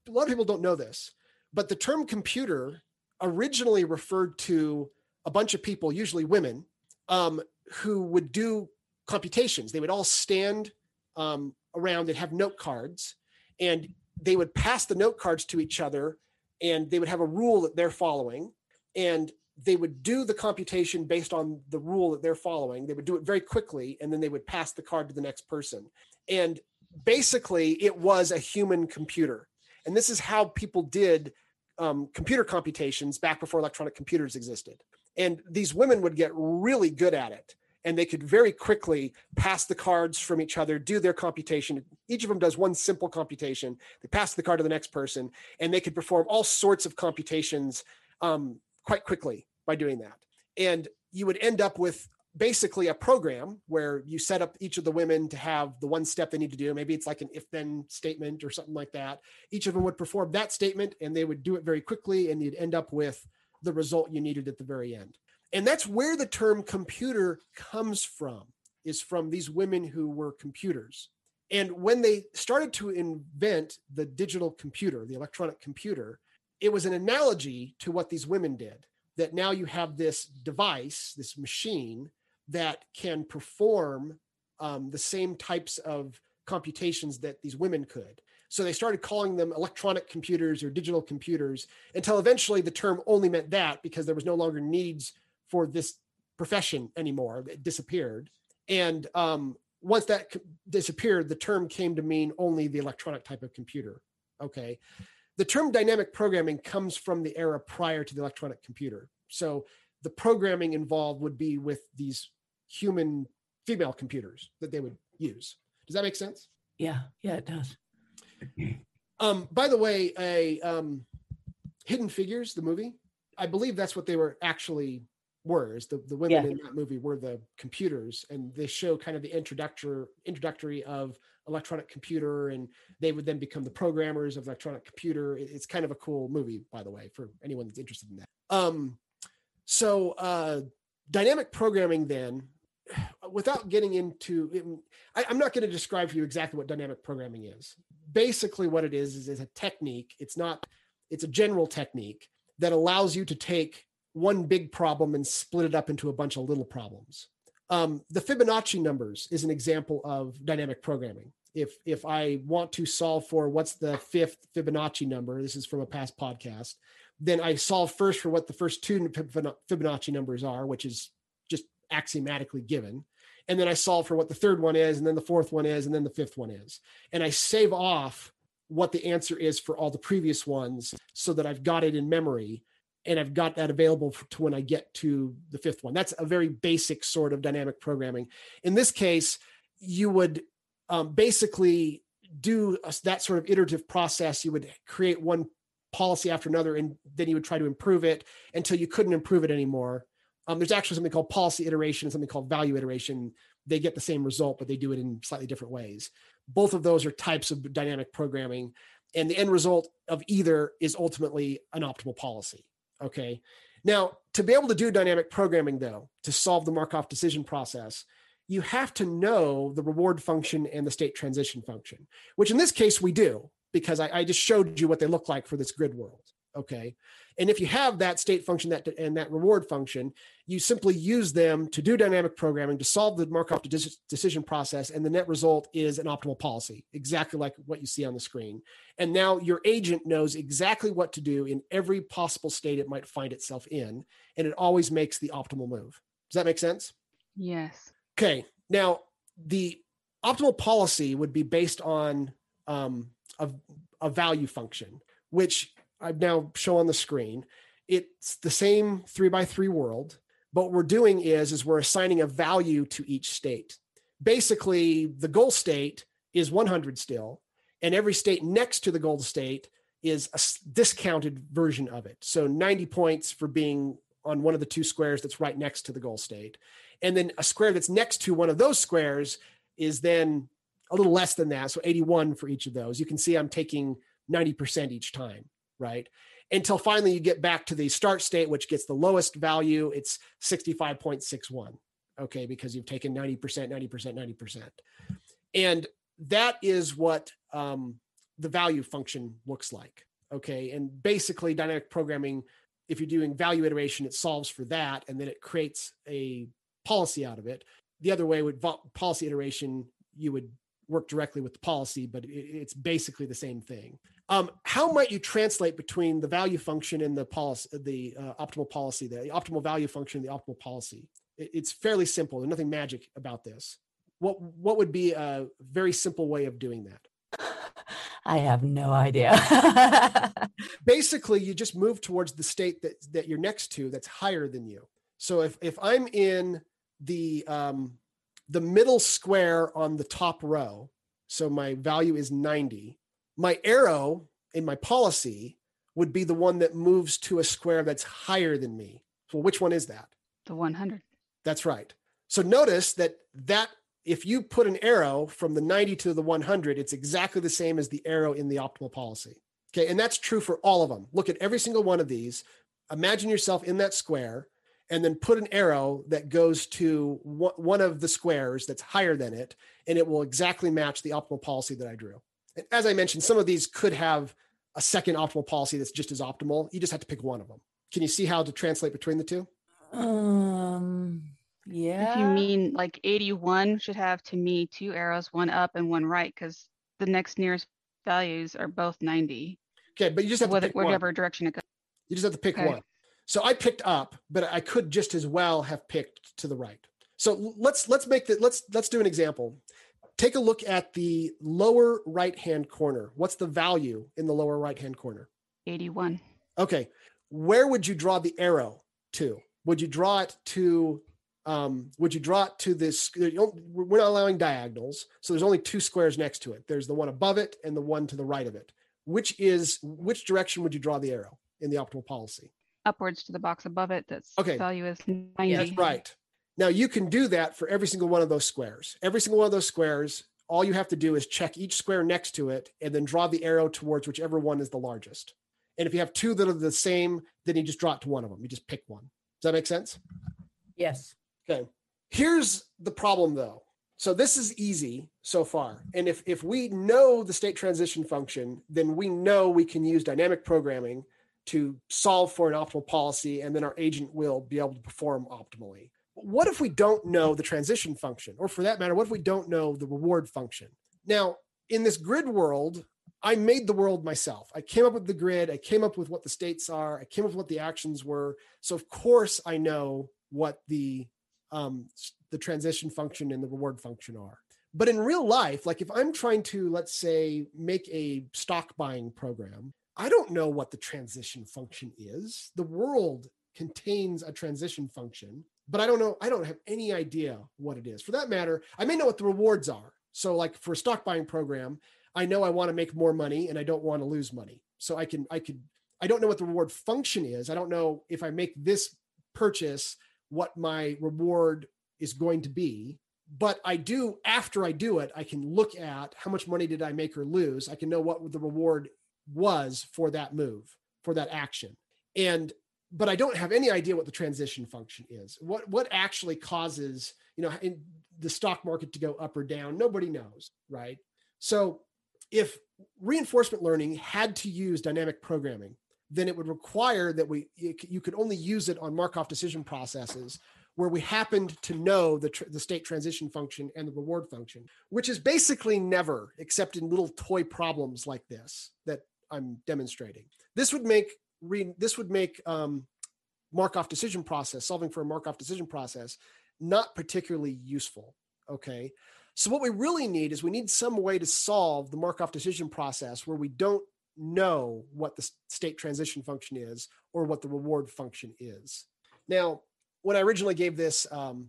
a lot of people don't know this, but the term computer originally referred to a bunch of people, usually women, um, who would do computations. They would all stand um, around and have note cards, and they would pass the note cards to each other, and they would have a rule that they're following, and they would do the computation based on the rule that they're following. They would do it very quickly, and then they would pass the card to the next person. And basically, it was a human computer. And this is how people did um, computer computations back before electronic computers existed. And these women would get really good at it. And they could very quickly pass the cards from each other, do their computation. Each of them does one simple computation. They pass the card to the next person, and they could perform all sorts of computations um, quite quickly by doing that. And you would end up with basically a program where you set up each of the women to have the one step they need to do. Maybe it's like an if then statement or something like that. Each of them would perform that statement and they would do it very quickly, and you'd end up with the result you needed at the very end. And that's where the term computer comes from, is from these women who were computers. And when they started to invent the digital computer, the electronic computer, it was an analogy to what these women did. That now you have this device, this machine that can perform um, the same types of computations that these women could. So they started calling them electronic computers or digital computers until eventually the term only meant that because there was no longer needs for this profession anymore. It disappeared. And um, once that disappeared, the term came to mean only the electronic type of computer. Okay. The term dynamic programming comes from the era prior to the electronic computer. So the programming involved would be with these human female computers that they would use. Does that make sense? Yeah, yeah, it does. Um, by the way, a um, Hidden Figures, the movie, I believe that's what they were actually were. Is the, the women yeah. in that movie were the computers, and they show kind of the introductory introductory of electronic computer, and they would then become the programmers of electronic computer. It's kind of a cool movie, by the way, for anyone that's interested in that. Um, so uh, dynamic programming then without getting into I, am not going to describe for you exactly what dynamic programming is basically what it is is, is a technique it's not it's a general technique that allows you to take one big problem and split it up into a bunch of little problems um, the fibonacci numbers is an example of dynamic programming if if i want to solve for what's the fifth fibonacci number this is from a past podcast then i solve first for what the first two fibonacci numbers are which is just axiomatically given. And then I solve for what the third one is, and then the fourth one is, and then the fifth one is. And I save off what the answer is for all the previous ones so that I've got it in memory and I've got that available to when I get to the fifth one. That's a very basic sort of dynamic programming. In this case, you would um, basically do a, that sort of iterative process. You would create one policy after another, and then you would try to improve it until you couldn't improve it anymore. Um, there's actually something called policy iteration and something called value iteration. They get the same result, but they do it in slightly different ways. Both of those are types of dynamic programming. And the end result of either is ultimately an optimal policy. Okay. Now, to be able to do dynamic programming, though, to solve the Markov decision process, you have to know the reward function and the state transition function, which in this case we do, because I, I just showed you what they look like for this grid world. Okay. And if you have that state function that and that reward function, you simply use them to do dynamic programming to solve the Markov decision process, and the net result is an optimal policy, exactly like what you see on the screen. And now your agent knows exactly what to do in every possible state it might find itself in, and it always makes the optimal move. Does that make sense? Yes. Okay. Now the optimal policy would be based on um, a, a value function, which I've now show on the screen. It's the same three by three world. But what we're doing is, is we're assigning a value to each state. Basically, the goal state is 100 still, and every state next to the goal state is a discounted version of it. So 90 points for being on one of the two squares that's right next to the goal state. And then a square that's next to one of those squares is then a little less than that. So 81 for each of those. You can see I'm taking 90% each time, right? Until finally you get back to the start state, which gets the lowest value. It's 65.61. Okay, because you've taken 90%, 90%, 90%. And that is what um, the value function looks like. Okay. And basically, dynamic programming, if you're doing value iteration, it solves for that and then it creates a policy out of it. The other way would policy iteration, you would work directly with the policy, but it's basically the same thing. Um, how might you translate between the value function and the policy, the uh, optimal policy, the optimal value function, the optimal policy? It's fairly simple. There's nothing magic about this. What what would be a very simple way of doing that? I have no idea. Basically, you just move towards the state that that you're next to that's higher than you. So if if I'm in the um, the middle square on the top row, so my value is 90, my arrow in my policy would be the one that moves to a square that's higher than me. So which one is that? The 100. That's right. So notice that that if you put an arrow from the 90 to the 100, it's exactly the same as the arrow in the optimal policy. Okay. And that's true for all of them. Look at every single one of these. Imagine yourself in that square and then put an arrow that goes to one of the squares that's higher than it, and it will exactly match the optimal policy that I drew. And as I mentioned, some of these could have a second optimal policy that's just as optimal. You just have to pick one of them. Can you see how to translate between the two? Um, yeah. If you mean like 81 should have to me two arrows, one up and one right, because the next nearest values are both 90. Okay, but you just have to pick whatever one. direction it goes. You just have to pick okay. one. So I picked up, but I could just as well have picked to the right. So let's let's make that let's let's do an example. Take a look at the lower right hand corner. What's the value in the lower right hand corner? 81. Okay. Where would you draw the arrow to? Would you draw it to um, would you draw it to this? We're not allowing diagonals, so there's only two squares next to it. There's the one above it and the one to the right of it. Which is which direction would you draw the arrow in the optimal policy? upwards to the box above it that's okay. value is 90. That's right. Now you can do that for every single one of those squares. Every single one of those squares, all you have to do is check each square next to it and then draw the arrow towards whichever one is the largest. And if you have two that are the same, then you just draw it to one of them. You just pick one. Does that make sense? Yes. Okay. Here's the problem though. So this is easy so far. And if if we know the state transition function, then we know we can use dynamic programming to solve for an optimal policy, and then our agent will be able to perform optimally. What if we don't know the transition function? Or for that matter, what if we don't know the reward function? Now, in this grid world, I made the world myself. I came up with the grid. I came up with what the states are. I came up with what the actions were. So of course I know what the um, the transition function and the reward function are. But in real life, like if I'm trying to, let's say, make a stock buying program, I don't know what the transition function is. The world contains a transition function, but I don't know. I don't have any idea what it is. For that matter, I may know what the rewards are. So, like for a stock buying program, I know I want to make more money and I don't want to lose money. So I can, I could, I don't know what the reward function is. I don't know if I make this purchase, what my reward is going to be. But I do, after I do it, I can look at how much money did I make or lose. I can know what the reward was for that move, for that action. And but I don't have any idea what the transition function is. What what actually causes, you know, the stock market to go up or down? Nobody knows, right? So if reinforcement learning had to use dynamic programming, then it would require that we you could only use it on Markov decision processes where we happened to know the, tr- the state transition function and the reward function, which is basically never, except in little toy problems like this that I'm demonstrating. This would make re, this would make um, Markov decision process solving for a Markov decision process not particularly useful. Okay, so what we really need is we need some way to solve the Markov decision process where we don't know what the state transition function is or what the reward function is. Now, when I originally gave this um,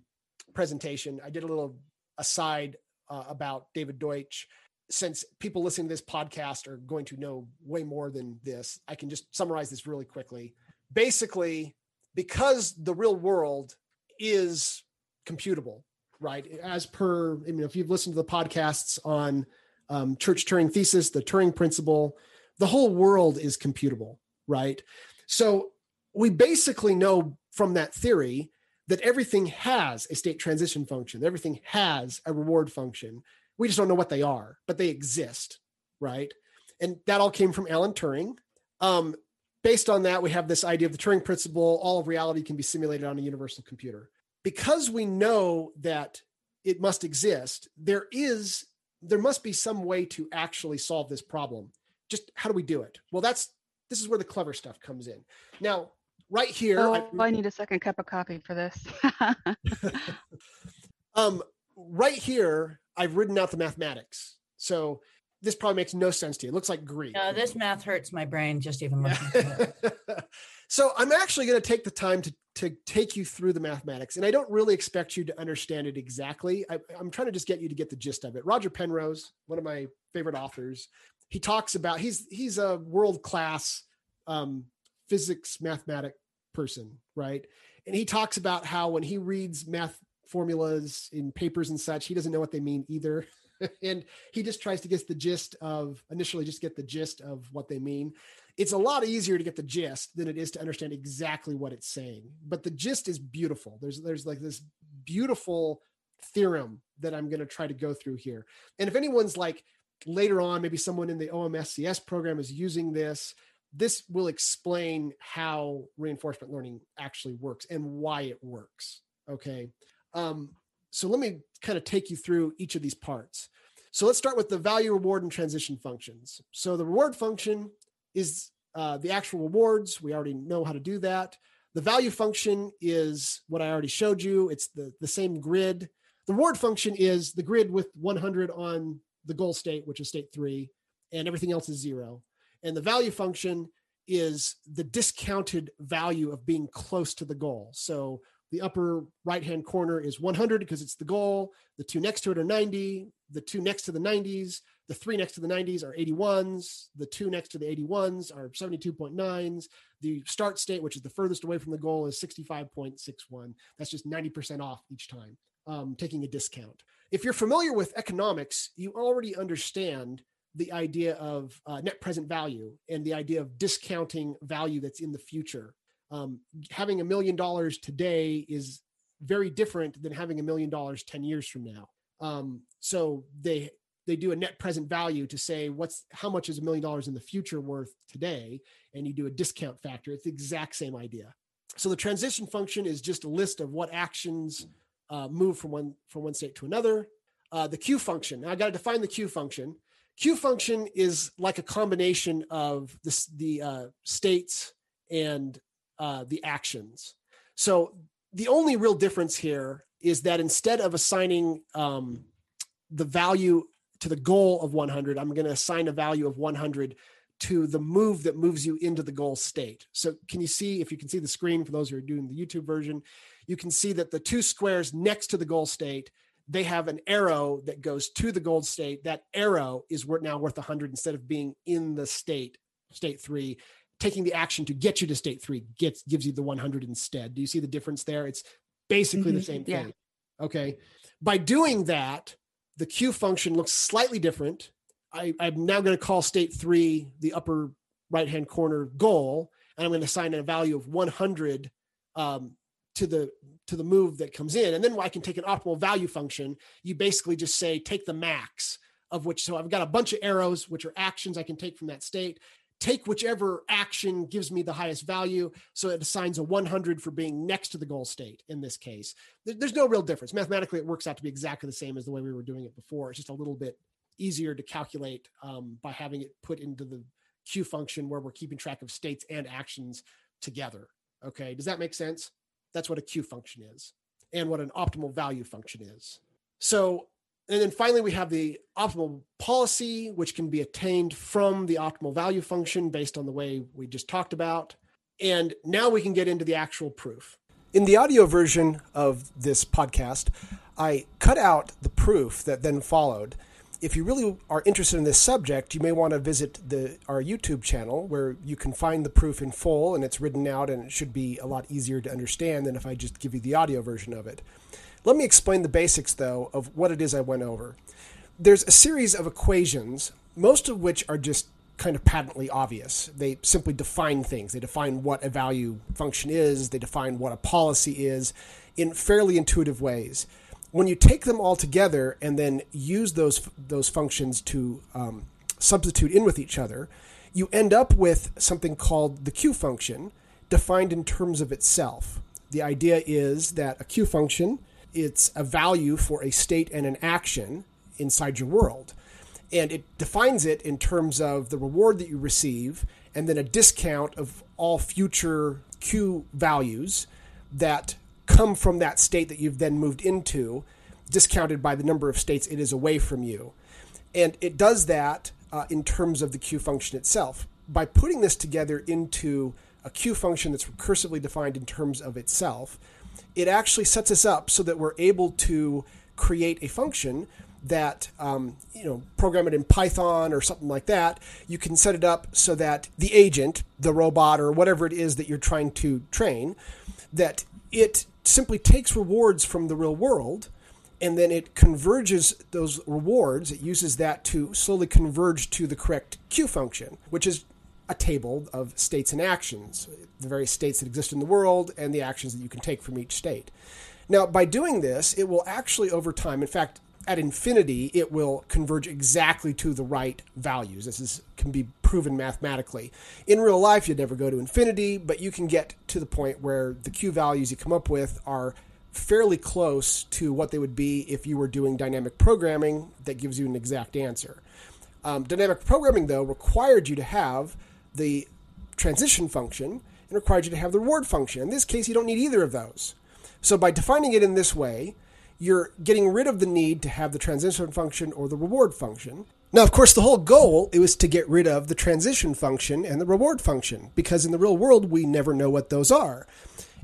presentation, I did a little aside uh, about David Deutsch. Since people listening to this podcast are going to know way more than this, I can just summarize this really quickly. Basically, because the real world is computable, right? As per, I mean, if you've listened to the podcasts on um, church Turing thesis, the Turing principle, the whole world is computable, right? So we basically know from that theory that everything has a state transition function, everything has a reward function. We just don't know what they are, but they exist, right? And that all came from Alan Turing. Um, based on that, we have this idea of the Turing principle all of reality can be simulated on a universal computer. Because we know that it must exist, there is there must be some way to actually solve this problem. Just how do we do it? Well, that's this is where the clever stuff comes in. Now, right here, Oh, I need a second cup of coffee for this. um, right here, I've written out the mathematics. So this probably makes no sense to you. It looks like Greek. No, this math hurts my brain just even looking at it. so I'm actually going to take the time to to take you through the mathematics, and I don't really expect you to understand it exactly. I, I'm trying to just get you to get the gist of it. Roger Penrose, one of my favorite authors, he talks about he's he's a world class um, physics mathematic person, right? And he talks about how when he reads math formulas in papers and such, he doesn't know what they mean either. and he just tries to get the gist of initially just get the gist of what they mean. It's a lot easier to get the gist than it is to understand exactly what it's saying. But the gist is beautiful. There's there's like this beautiful theorem that I'm going to try to go through here. And if anyone's like later on, maybe someone in the OMSCS program is using this, this will explain how reinforcement learning actually works and why it works. Okay. Um, so let me kind of take you through each of these parts. So let's start with the value, reward, and transition functions. So the reward function is uh, the actual rewards. We already know how to do that. The value function is what I already showed you. It's the, the same grid. The reward function is the grid with 100 on the goal state, which is state three, and everything else is zero. And the value function is the discounted value of being close to the goal. So the upper right hand corner is 100 because it's the goal. The two next to it are 90. The two next to the 90s, the three next to the 90s are 81s. The two next to the 81s are 72.9s. The start state, which is the furthest away from the goal, is 65.61. That's just 90% off each time, um, taking a discount. If you're familiar with economics, you already understand the idea of uh, net present value and the idea of discounting value that's in the future. Um, having a million dollars today is very different than having a million dollars 10 years from now. Um, so they they do a net present value to say what's how much is a million dollars in the future worth today? And you do a discount factor. It's the exact same idea. So the transition function is just a list of what actions uh, move from one from one state to another uh, the q function now i got to define the q function q function is like a combination of the, the uh, states and uh, the actions. So the only real difference here is that instead of assigning um, the value to the goal of 100, I'm going to assign a value of 100 to the move that moves you into the goal state. So can you see, if you can see the screen for those who are doing the YouTube version, you can see that the two squares next to the goal state, they have an arrow that goes to the gold state. That arrow is now worth 100 instead of being in the state, state three taking the action to get you to state three gets gives you the 100 instead. Do you see the difference there? It's basically mm-hmm. the same thing. Yeah. Okay. By doing that, the Q function looks slightly different. I, I'm now going to call state three the upper right hand corner goal, and I'm going to assign a value of 100 um, to the to the move that comes in, and then I can take an optimal value function. You basically just say take the max of which. So I've got a bunch of arrows, which are actions I can take from that state, take whichever action gives me the highest value. So it assigns a 100 for being next to the goal state in this case. There's no real difference. Mathematically, it works out to be exactly the same as the way we were doing it before. It's just a little bit easier to calculate um, by having it put into the Q function where we're keeping track of states and actions together. Okay, does that make sense? That's what a Q function is and what an optimal value function is. So and then finally, we have the optimal policy, which can be attained from the optimal value function based on the way we just talked about. And now we can get into the actual proof. In the audio version of this podcast, I cut out the proof that then followed. If you really are interested in this subject, you may want to visit the, our YouTube channel where you can find the proof in full and it's written out and it should be a lot easier to understand than if I just give you the audio version of it. Let me explain the basics, though, of what it is I went over. There's a series of equations, most of which are just kind of patently obvious. They simply define things. They define what a value function is, they define what a policy is in fairly intuitive ways. When you take them all together and then use those those functions to um, substitute in with each other, you end up with something called the Q function, defined in terms of itself. The idea is that a Q function it's a value for a state and an action inside your world and it defines it in terms of the reward that you receive and then a discount of all future Q values that come from that state that you've then moved into, discounted by the number of states it is away from you. And it does that uh, in terms of the Q function itself. By putting this together into a Q function that's recursively defined in terms of itself, it actually sets us up so that we're able to create a function that um, you know program it in python or something like that you can set it up so that the agent the robot or whatever it is that you're trying to train that it simply takes rewards from the real world and then it converges those rewards it uses that to slowly converge to the correct q function which is a table of states and actions the various states that exist in the world and the actions that you can take from each state. Now by doing this it will actually over time in fact at infinity, it will converge exactly to the right values. This is, can be proven mathematically. In real life, you'd never go to infinity, but you can get to the point where the Q values you come up with are fairly close to what they would be if you were doing dynamic programming that gives you an exact answer. Um, dynamic programming, though, required you to have the transition function and required you to have the reward function. In this case, you don't need either of those. So by defining it in this way, you're getting rid of the need to have the transition function or the reward function. Now, of course, the whole goal it was to get rid of the transition function and the reward function because in the real world we never know what those are.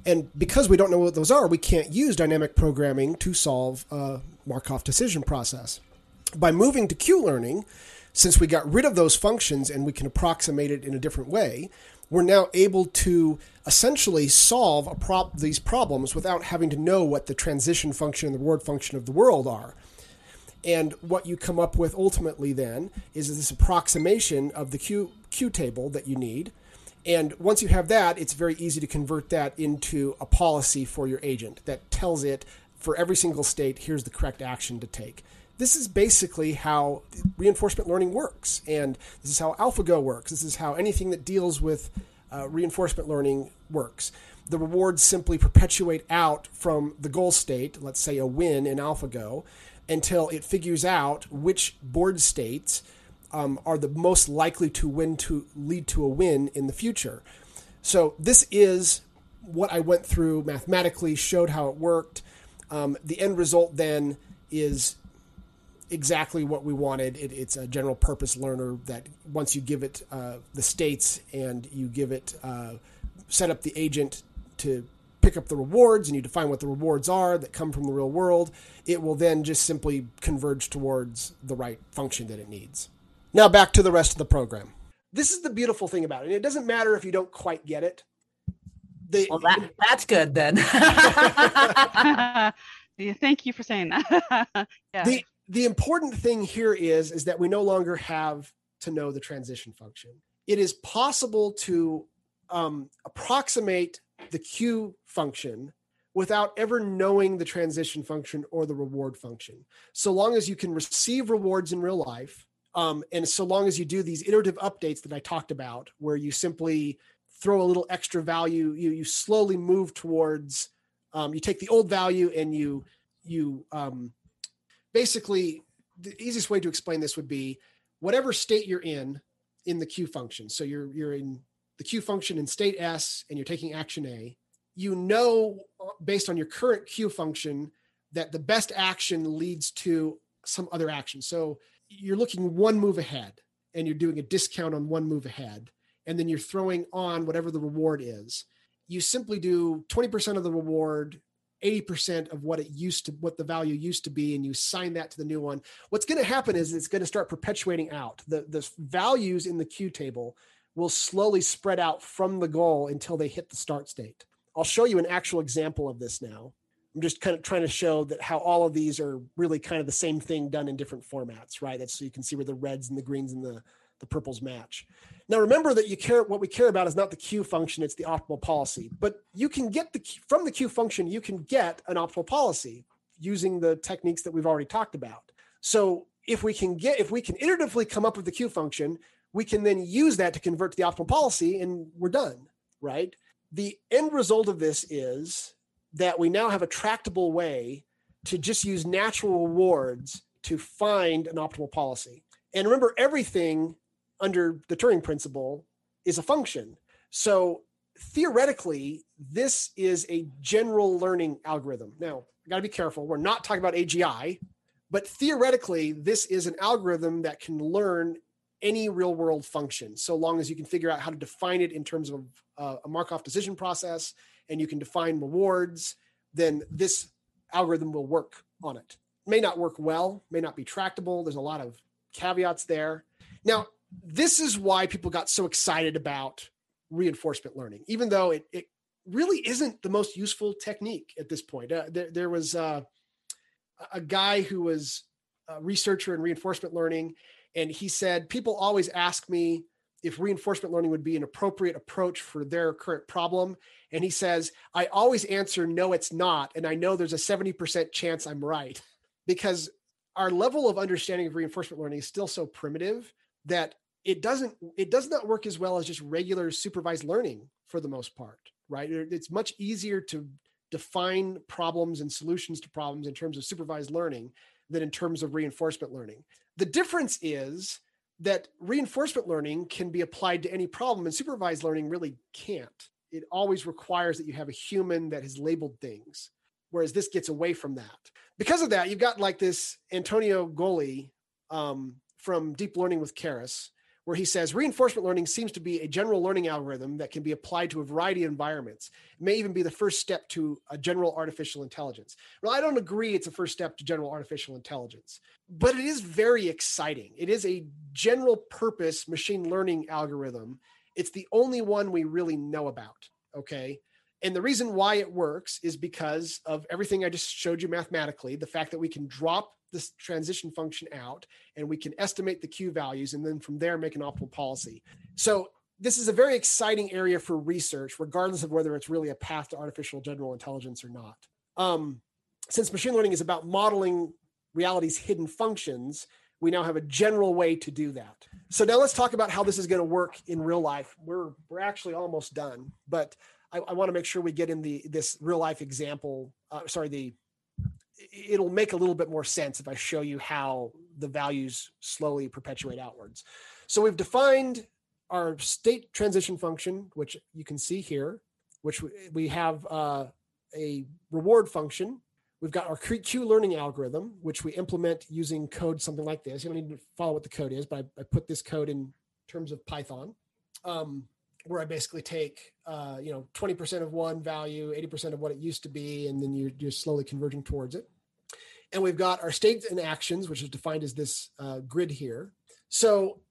And because we don't know what those are, we can't use dynamic programming to solve a Markov decision process. By moving to Q learning, since we got rid of those functions and we can approximate it in a different way, we're now able to essentially solve prop- these problems without having to know what the transition function and the reward function of the world are. And what you come up with ultimately then is this approximation of the Q, Q table that you need. And once you have that, it's very easy to convert that into a policy for your agent that tells it for every single state, here's the correct action to take this is basically how reinforcement learning works. And this is how AlphaGo works. This is how anything that deals with uh, reinforcement learning works. The rewards simply perpetuate out from the goal state, let's say a win in AlphaGo, until it figures out which board states um, are the most likely to win to lead to a win in the future. So this is what I went through mathematically, showed how it worked. Um, the end result then is exactly what we wanted. It, it's a general purpose learner that once you give it uh, the states and you give it uh, set up the agent to pick up the rewards and you define what the rewards are that come from the real world, it will then just simply converge towards the right function that it needs. Now back to the rest of the program. This is the beautiful thing about it. It doesn't matter if you don't quite get it. The, well, that, that's good then. yeah, thank you for saying that. yeah. The the important thing here is is that we no longer have to know the transition function. It is possible to um, approximate the Q function without ever knowing the transition function or the reward function. So long as you can receive rewards in real life, um, and so long as you do these iterative updates that I talked about, where you simply throw a little extra value, you you slowly move towards, um, you take the old value and you you um, basically the easiest way to explain this would be whatever state you're in in the Q function. So you're you're in the Q function in state S and you're taking action A. You know uh, based on your current Q function that the best action leads to some other action. So you're looking one move ahead and you're doing a discount on one move ahead and then you're throwing on whatever the reward is you simply do 20% of the reward 80% of what it used to what the value used to be and you assign that to the new one what's going to happen is it's going to start perpetuating out. The the values in the q table will slowly spread out from the goal until they hit the start state. I'll show you an actual example of this now. I'm just kind of trying to show that how all of these are really kind of the same thing done in different formats right? That's so you can see where the reds and the greens and the the purples match now remember that you care what we care about is not the Q function, it's the optimal policy. But you can get the from the Q function, you can get an optimal policy using the techniques that we've already talked about. So if we can get if we can iteratively come up with the Q function, we can then use that to convert to the optimal policy and we're done, right? The end result of this is that we now have a tractable way to just use natural rewards to find an optimal policy. And remember, everything under the Turing principle is a function. So theoretically, this is a general learning algorithm. Now, I got to be careful. We're not talking about AGI, but theoretically, this is an algorithm that can learn any real world function so long as you can figure out how to define it in terms of uh, a Markov decision process and you can define rewards, then this algorithm will work on it. May not work well, may not be tractable. There's a lot of caveats there. Now, this is why people got so excited about reinforcement learning, even though it, it really isn't the most useful technique at this point. Uh, there, there, was uh, a guy who was a researcher in reinforcement learning, and he said, People always ask me if reinforcement learning would be an appropriate approach for their current problem. And he says, I always answer, no, it's not. And I know there's a 70% chance I'm right because our level of understanding of reinforcement learning is still so primitive that it doesn't it does not work as well as just regular supervised learning for the most part right? It's much easier to define problems and solutions to problems in terms of supervised learning than in terms of reinforcement learning. The difference is that reinforcement learning can be applied to any problem and supervised learning really can't. It always requires that you have a human that has labeled things whereas this gets away from that. Because of that you've got like this Antonio Gulli um, from Deep Learning with Keras, where he says reinforcement learning seems to be a general learning algorithm that can be applied to a variety of environments. It may even be the first step to a general artificial intelligence. Well, I don't agree it's a first step to general artificial intelligence, but it is very exciting. It is a general purpose machine learning algorithm. It's the only one we really know about. Okay. And the reason why it works is because of everything I just showed you mathematically, the fact that we can drop this transition function out and we can estimate the Q values and then from there make an optimal policy. So this is a very exciting area for research, regardless of whether it's really a path to artificial general intelligence or not. Um, since machine learning is about modeling reality's hidden functions, we now have a general way to do that. So now let's talk about how this is going to work in real life. We're we're actually almost done, but I, I want to make sure we get in the this real life example. Uh, sorry, the it'll make a little bit more sense if I show you how the values slowly perpetuate outwards. So we've defined our state transition function, which you can see here, which we have uh, a reward function. We've got our Q learning algorithm, which we implement using code something like this. You don't need to follow what the code is, but I, I put this code in terms of Python, um, where I basically take, uh, you know, 20% of one value, 80% of what it used to be, and then you're, you're slowly converging towards it. And we've got our states and actions, which is defined as this uh, grid here. So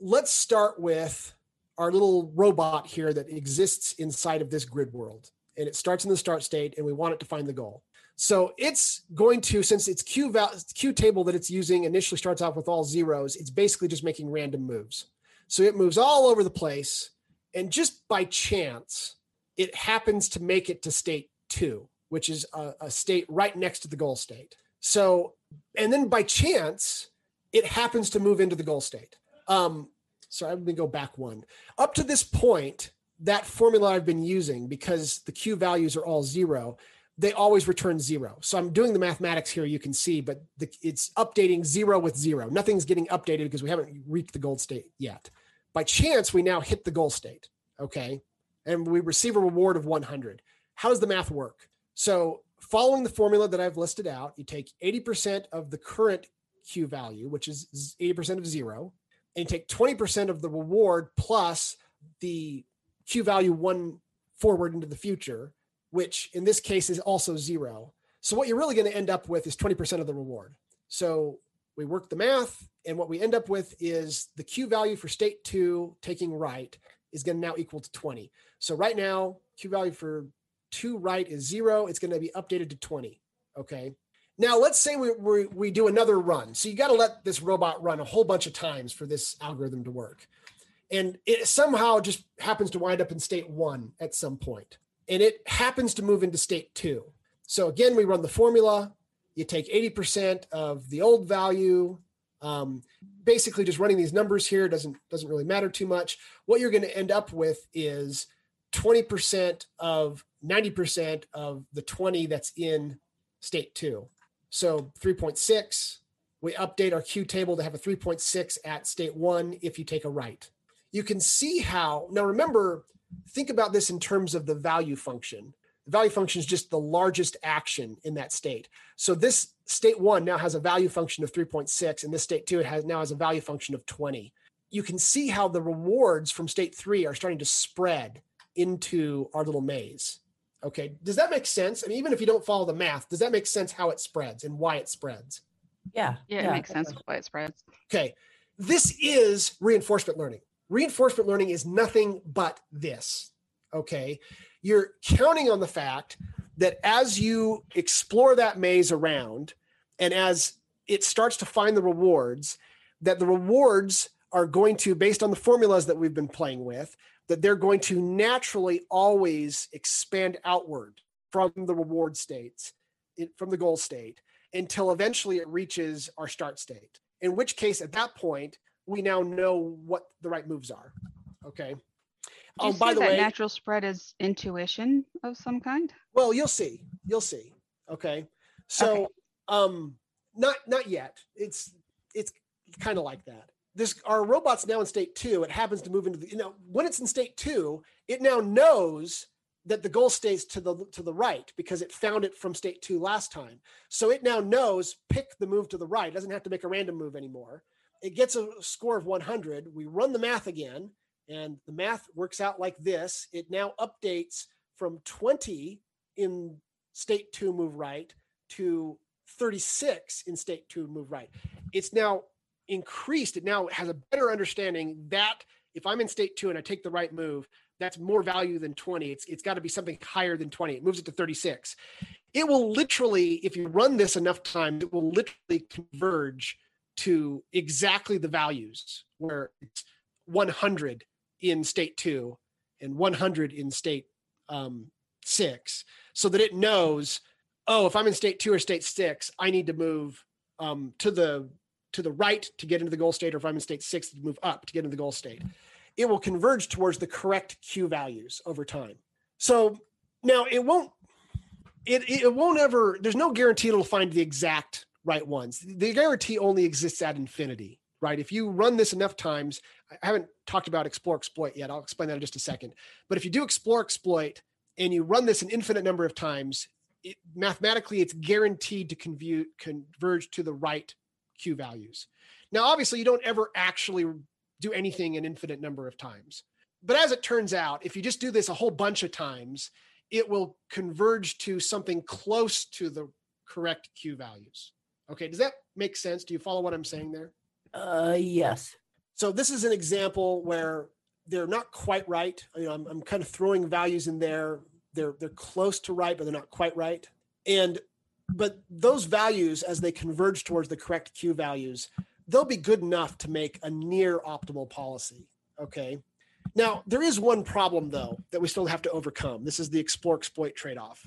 let's start with our little robot here that exists inside of this grid world. And it starts in the start state, and we want it to find the goal. So it's going to, since its Q, val- Q table that it's using initially starts off with all zeros, it's basically just making random moves. So it moves all over the place. And just by chance, it happens to make it to state two, which is a, a state right next to the goal state. So, and then by chance, it happens to move into the goal state. Um, so I'm going to go back one. Up to this point, that formula I've been using, because the Q values are all zero, they always return zero. So I'm doing the mathematics here, you can see, but the, it's updating zero with zero. Nothing's getting updated because we haven't reached the goal state yet. By chance, we now hit the goal state. Okay. And we receive a reward of 100. How does the math work? So following the formula that I've listed out, you take 80% of the current Q value, which is 80% of zero, and take 20% of the reward plus the Q value 1 forward into the future, which in this case is also zero. So what you're really going to end up with is 20% of the reward. So we work the math, and what we end up with is the Q value for state two taking right is going to now equal to 20. So right now, Q value for two right is zero. It's going to be updated to 20. Okay. Now let's say we, we, we do another run. So you got to let this robot run a whole bunch of times for this algorithm to work. And it somehow just happens to wind up in state one at some point. And it happens to move into state two. So again, we run the formula. You take 80% of the old value. Um, basically, just running these numbers here doesn't doesn't really matter too much. What you're going to end up with is 20% of 90% of the 20 that's in state two. So 3.6, we update our Q table to have a 3.6 at state one if you take a right. You can see how, now remember, think about this in terms of the value function. The value function is just the largest action in that state. So this state one now has a value function of 3.6, and this state two it has now has a value function of 20. You can see how the rewards from state three are starting to spread into our little maze. Okay, does that make sense? I mean, even if you don't follow the math, does that make sense how it spreads and why it spreads? Yeah. Yeah, it makes sense why it spreads. Okay, this is reinforcement learning. Reinforcement learning is nothing but this. Okay, you're counting on the fact that as you explore that maze around and as it starts to find the rewards, that the rewards are going to, based on the formulas that we've been playing with, that they're going to naturally always expand outward from the reward states, from the goal state, until eventually it reaches our start state. In which case, at that point, we now know what the right moves are. Okay. Oh, by the that way, natural spread is intuition of some kind? well, you'll see. You'll see. Okay. So, Okay. um, not not yet. It's it's kind of like that. This our robot's now in state two. It happens to move into the you know when it's in state two, it now knows that the goal stays to the to the right because it found it from state two last time. So it now knows pick the move to the right. It doesn't have to make a random move anymore. It gets a score of 100. We run the math again, and the math works out like this. It now updates from 20 in state two move right to 36 in state two move right. It's now increased. It now has a better understanding that if I'm in state two and I take the right move, that's more value than 20. It's it's got to be something higher than 20. It moves it to 36. It will literally, if you run this enough times, it will literally converge to exactly the values where it's 100 in state two and 100 in state um, six, so that it knows, oh, if I'm in state two or state six, I need to move um, to the to the right to get into the goal state, or if I'm in state six, to move up to get into the goal state. It will converge towards the correct Q values over time. So now it won't it it won't ever there's no guarantee it'll find the exact right ones. The guarantee only exists at infinity, right? If you run this enough times, I haven't talked about explore exploit yet. I'll explain that in just a second. But if you do explore exploit and you run this an infinite number of times, it, mathematically it's guaranteed to convert, converge to the right Q values. Now, obviously, you don't ever actually do anything an infinite number of times. But as it turns out, if you just do this a whole bunch of times, it will converge to something close to the correct Q values. Okay, does that make sense? Do you follow what I'm saying there? Uh, yes. So this is an example where they're not quite right. You know, I'm, I'm kind of throwing values in there. They're they're close to right, but they're not quite right. And but those values, as they converge towards the correct Q values, they'll be good enough to make a near optimal policy. Okay. Now there is one problem though that we still have to overcome. This is the explore exploit trade-off.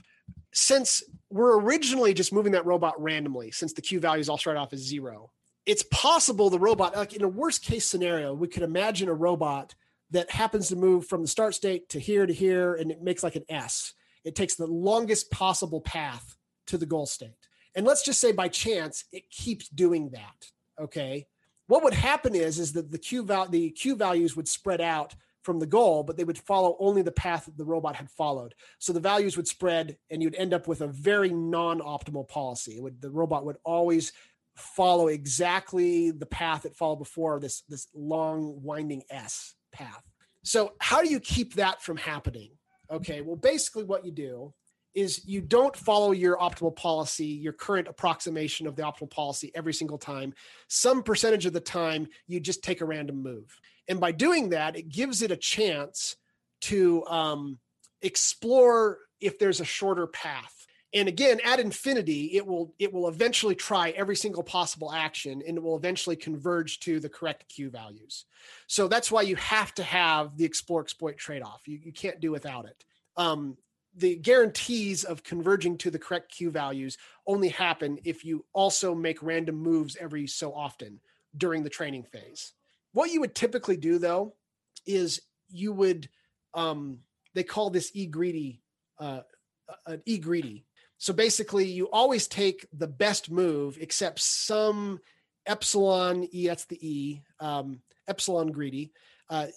Since we're originally just moving that robot randomly, since the Q values all start off as zero, it's possible the robot, like in a worst case scenario, we could imagine a robot that happens to move from the start state to here to here and it makes like an S. It takes the longest possible path to the goal state. And let's just say by chance it keeps doing that. Okay. What would happen is is that the Q val- the Q values would spread out from the goal, but they would follow only the path that the robot had followed. So the values would spread and you'd end up with a very non-optimal policy. Would the robot would always follow exactly the path it followed before this this long winding S path. So how do you keep that from happening? Okay. Well, basically, what you do is you don't follow your optimal policy, your current approximation of the optimal policy every single time. Some percentage of the time, you just take a random move. And by doing that, it gives it a chance to um, explore if there's a shorter path. And again, at infinity, it will it will eventually try every single possible action, and it will eventually converge to the correct Q values. So that's why you have to have the explore exploit trade off. You, you can't do without it. Um, the guarantees of converging to the correct Q values only happen if you also make random moves every so often during the training phase. What you would typically do though is you would um, they call this e greedy uh, an e greedy. So basically, you always take the best move except some epsilon e. That's the e um, epsilon greedy. Uh,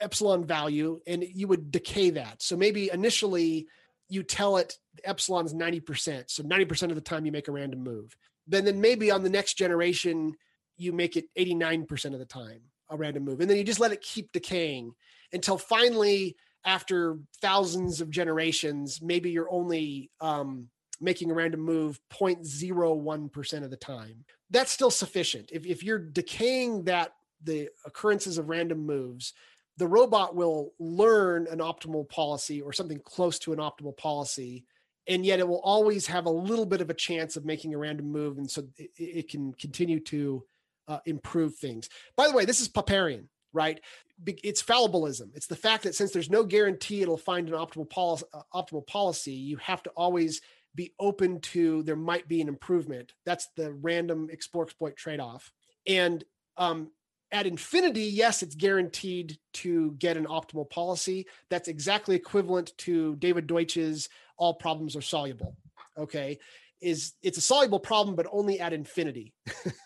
epsilon value and you would decay that so maybe initially you tell it epsilon is 90% so 90% of the time you make a random move then then maybe on the next generation you make it 89% of the time a random move and then you just let it keep decaying until finally after thousands of generations maybe you're only um, making a random move 0.01% of the time. That's still sufficient. If, if you're decaying that the occurrences of random moves the robot will learn an optimal policy or something close to an optimal policy and yet it will always have a little bit of a chance of making a random move and so it, it can continue to uh, improve things. By the way this is Popperian right? It's fallibilism. It's the fact that since there's no guarantee it'll find an optimal policy uh, optimal policy you have to always be open to there might be an improvement that's the random explore exploit trade-off and um, at infinity, yes, it's guaranteed to get an optimal policy. That's exactly equivalent to David Deutsch's all problems are soluble. Okay. Is it's a soluble problem, but only at infinity.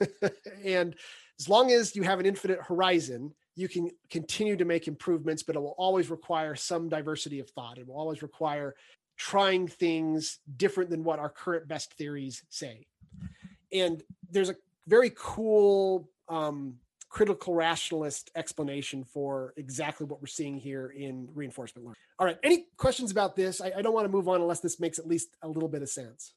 and as long as you have an infinite horizon, you can continue to make improvements, but it will always require some diversity of thought. It will always require trying things different than what our current best theories say. And there's a very cool um, critical rationalist explanation for exactly what we're seeing here in reinforcement learning. All right. Any questions about this? I, I don't want to move on unless this makes at least a little bit of sense.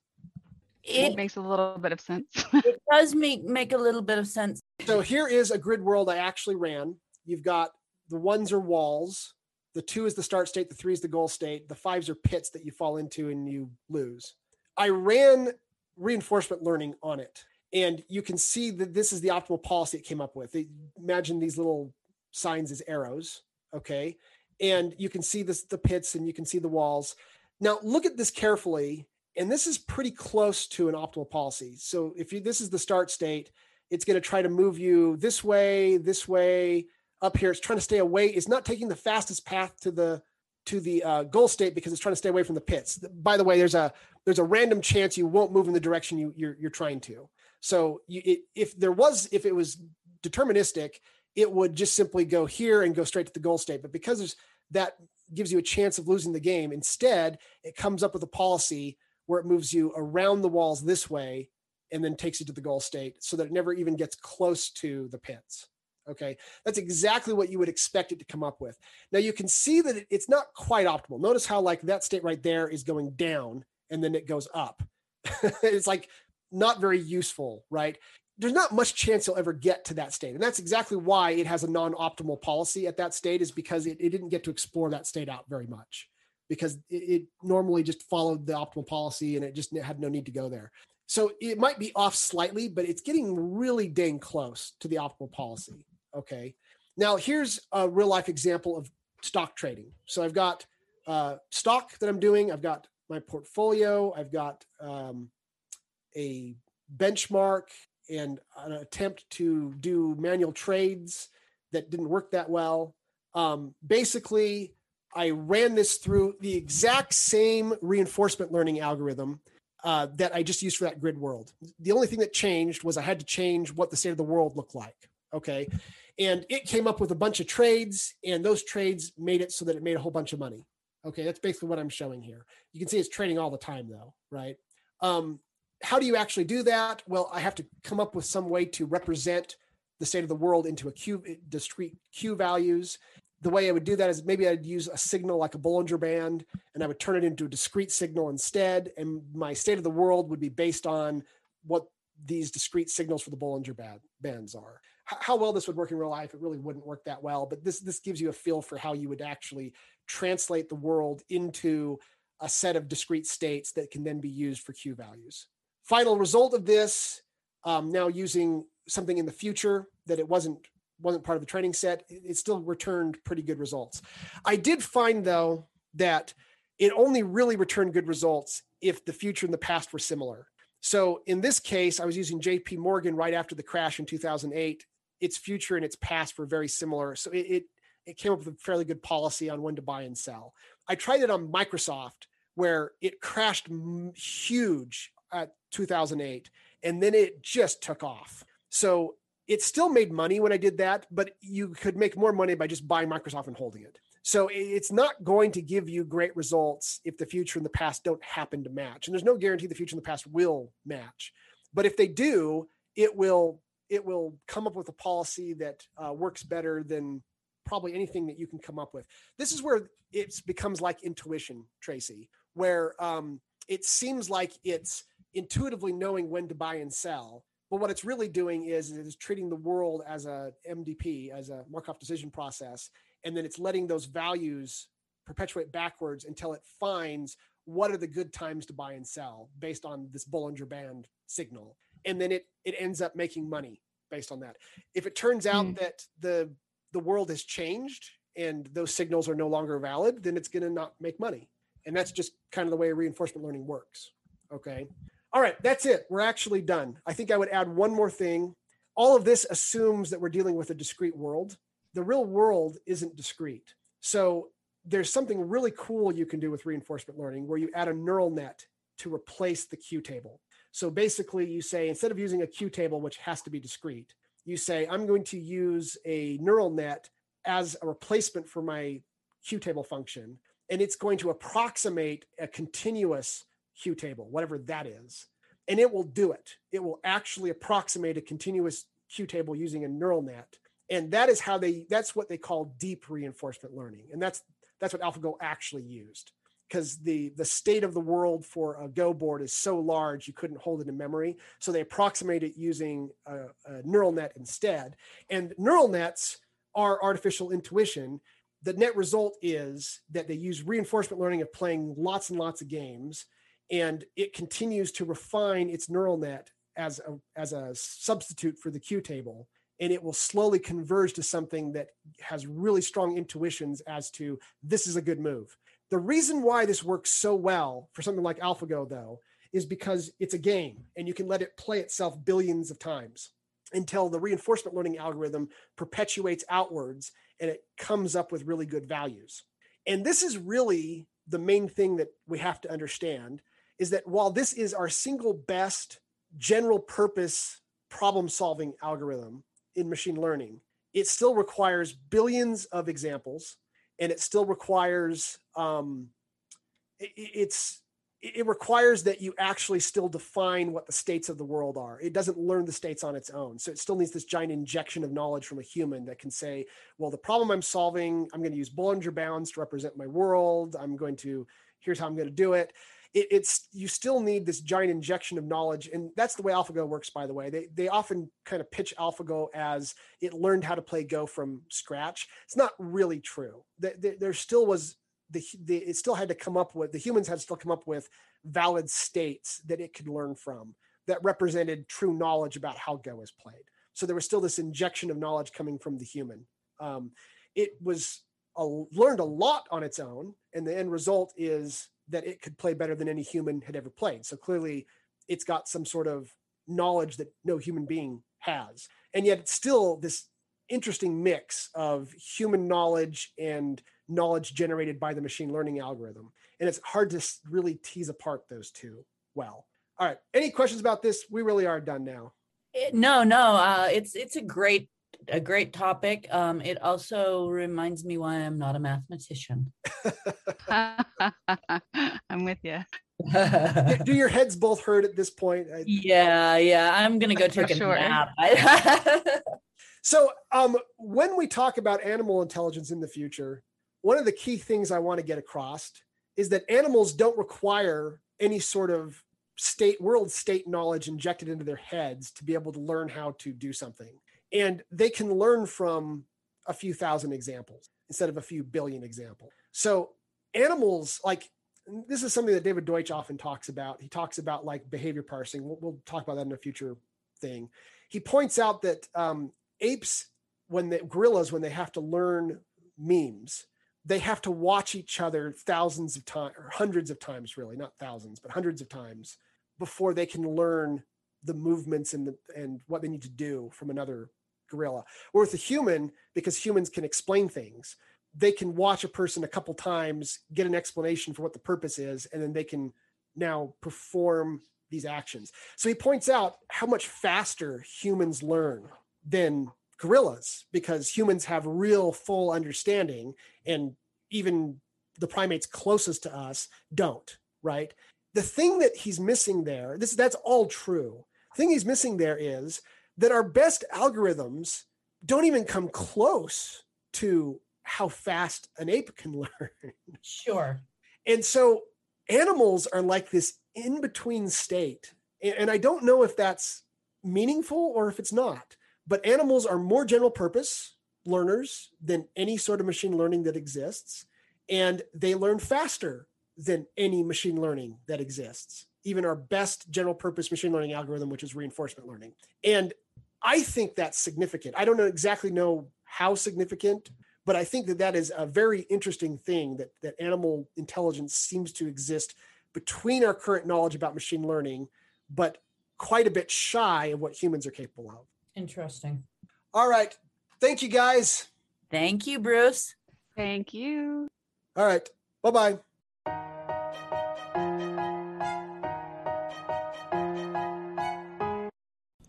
It, it makes a little bit of sense. it does make make a little bit of sense. So here is a grid world I actually ran. You've got the ones are walls, the two is the start state, the three is the goal state, the fives are pits that you fall into and you lose. I ran reinforcement learning on it and you can see that this is the optimal policy it came up with. Imagine these little signs as arrows, okay? And you can see this the pits and you can see the walls. Now look at this carefully, and this is pretty close to an optimal policy. So if you this is the start state, it's going to try to move you this way, this way, up here. It's trying to stay away. It's not taking the fastest path to the to the uh, goal state because it's trying to stay away from the pits. By the way, there's a there's a random chance you won't move in the direction you you're, you're trying to. So you, it, if there was, if it was deterministic, it would just simply go here and go straight to the goal state. But because there's that gives you a chance of losing the game. Instead, it comes up with a policy where it moves you around the walls this way and then takes you to the goal state so that it never even gets close to the pits. Okay. That's exactly what you would expect it to come up with. Now you can see that it's not quite optimal. Notice how like that state right there is going down and then it goes up. it's like not very useful, right? There's not much chance you'll ever get to that state. And that's exactly why it has a non optimal policy at that state, is because it, it, didn't get to explore that state out very much because it, it normally just followed the optimal policy and it just had no need to go there. So it might be off slightly, but it's getting really dang close to the optimal policy. Okay. Now, here's a real life example of stock trading. So I've got uh, stock that I'm doing, I've got my portfolio, I've got um, a benchmark and an attempt to do manual trades that didn't work that well. Um, basically, I ran this through the exact same reinforcement learning algorithm uh, that I just used for that grid world. The only thing that changed was I had to change what the state of the world looked like. Okay. And it came up with a bunch of trades, and those trades made it so that it made a whole bunch of money. Okay. That's basically what I'm showing here. You can see it's trading all the time, though, right? Um, how do you actually do that? Well, I have to come up with some way to represent the state of the world into a Q discrete Q values. the way I would do that is maybe I'd use a signal like a Bollinger Band and I would turn it into a discrete signal instead. And my state of the world would be based on what these discrete signals for the Bollinger band, bands are. How well this would work in real life, it really wouldn't work that well, but this, this gives you a feel for how you would actually translate the world into a set of discrete states that can then be used for Q values. Final result of this, um, now using something in the future that it wasn't wasn't part of the training set, it still returned pretty good results. I did find though that it only really returned good results if the future and the past were similar. So in this case, I was using JP Morgan right after the crash in 2008. Its future and its past were very similar. So it, it, it came up with a fairly good policy on when to buy and sell. I tried it on Microsoft where it crashed huge at 2008 and then it just took off. So it still made money when I did that, but you could make more money by just buying Microsoft and holding it. So it's not going to give you great results if the future and the past don't happen to match. And there's no guarantee the future and the past will match. But if they do, it will it will come up with a policy that uh, works better than probably anything that you can come up with. This is where it becomes like intuition, Tracy, where um, it seems like it's intuitively knowing when to buy and sell. But what it's really doing is it is treating the world as a MDP, as a Markov decision process, and then it's letting those values perpetuate backwards until it finds what are the good times to buy and sell based on this Bollinger Band signal, and then it it ends up making money based on that. If it turns out mm. that the the world has changed and those signals are no longer valid, then it's going to not make money, and that's just kind of the way reinforcement learning works. Okay. All right, that's it. We're actually done. I think I would add one more thing. All of this assumes that we're dealing with a discrete world the real world isn't discrete. So there's something really cool you can do with reinforcement learning where you add a neural net to replace the Q table. So basically, you say instead of using a Q table, which has to be discrete, you say, I'm going to use a neural net as a replacement for my Q table function. And it's going to approximate a continuous Q table, whatever that is. And it will do it. It will actually approximate a continuous Q table using a neural net and that is how they that's what they call deep reinforcement learning and that's that's what alphago actually used because the the state of the world for a go board is so large you couldn't hold it in memory. So they approximate it using a, a neural net instead. And neural nets are artificial intuition. The net result is that they use reinforcement learning of playing lots and lots of games and it continues to refine its neural net as a as a substitute for the q table. And it will slowly converge to something that has really strong intuitions as to this is a good move. The reason why this works so well for something like AlphaGo, though, is because it's a game and you can let it play itself billions of times until the reinforcement learning algorithm perpetuates outwards and it comes up with really good values. And this is really the main thing that we have to understand is that while this is our single best general purpose problem solving algorithm, in machine learning, it still requires billions of examples, and it still requires um, it, it's it requires that you actually still define what the states of the world are. It doesn't learn the states on its own. So it still needs this giant injection of knowledge from a human that can say, well, the problem I'm solving, I'm going to use Bollinger Bands to represent my world. I'm going to, here's how I'm going to do it it, it's you still need this giant injection of knowledge and that's the way alphago works by the way. They, they often kind of pitch alphago as it learned how to play go from scratch. It's not really true. There, there still was the, the it still had to come up with the humans had to still come up with valid states that it could learn from that represented true knowledge about how go is played. So there was still this injection of knowledge coming from the human. Um, it was a, learned a lot on its own and the end result is that it could play better than any human had ever played. So clearly, it's got some sort of knowledge that no human being has. And yet, it's still this interesting mix of human knowledge and knowledge generated by the machine learning algorithm. And it's hard to really tease apart those two well. All right. Any questions about this? We really are done now. Eh, no, no. Uh, it's it's a great a great topic. Um, it also reminds me why I'm not a mathematician. I'm with you. Do your heads both hurt at this point? Yeah, yeah. I'm gonna go take a sure. nap. So, um, when we talk about animal intelligence in the future, one of the key things I want to get across is that animals don't require any sort of state world state knowledge injected into their heads to be able to learn how to do something and they can learn from a few thousand examples instead of a few billion examples. So animals like this is something that david deutsch often talks about. He talks about like behavior parsing. We'll, we'll talk about that in a future thing. He points out that um, apes when the gorillas when they have to learn memes they have to watch each other thousands of times or hundreds of times really not thousands but hundreds of times before they can learn the movements and the and what they need to do from another gorilla. Or with a human because humans can explain things they can watch a person a couple times get an explanation for what the purpose is and then they can now perform these actions. So he points out how much faster humans learn than gorillas because humans have real full understanding and even the primates closest to us don't right? The thing that he's missing there this that's all true. The thing he's missing there is that our best algorithms don't even come close to how fast an ape can learn Sure. and so animals are like this in between state and, i don't know if that's meaningful or if it's not but animals are more general purpose learners than any sort of machine learning that exists and they learn faster than any machine learning that exists even our best general purpose machine learning algorithm which is reinforcement learning and i think that's significant i don't know exactly know how significant but i think that that is a very interesting thing that that animal intelligence seems to exist between our current knowledge about machine learning but quite a bit shy of what humans are capable of Interesting. all right thank you guys Thank you, Bruce. Thank you. all right bye-bye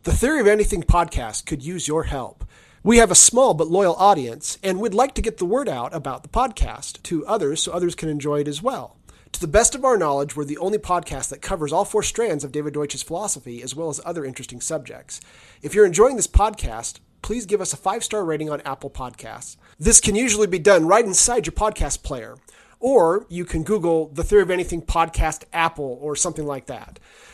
The Theory of Anything podcast could use your help. We have a small but loyal audience, and we'd like to get the word out about the podcast to others so others can enjoy it as well. To the best of our knowledge, we're the only podcast that covers all four strands of David Deutsch's philosophy as well as other interesting subjects. If you're enjoying this podcast, please give us a five star rating on Apple Podcasts. This can usually be done right inside your podcast player, or you can Google the Theory of Anything podcast Apple or something like that.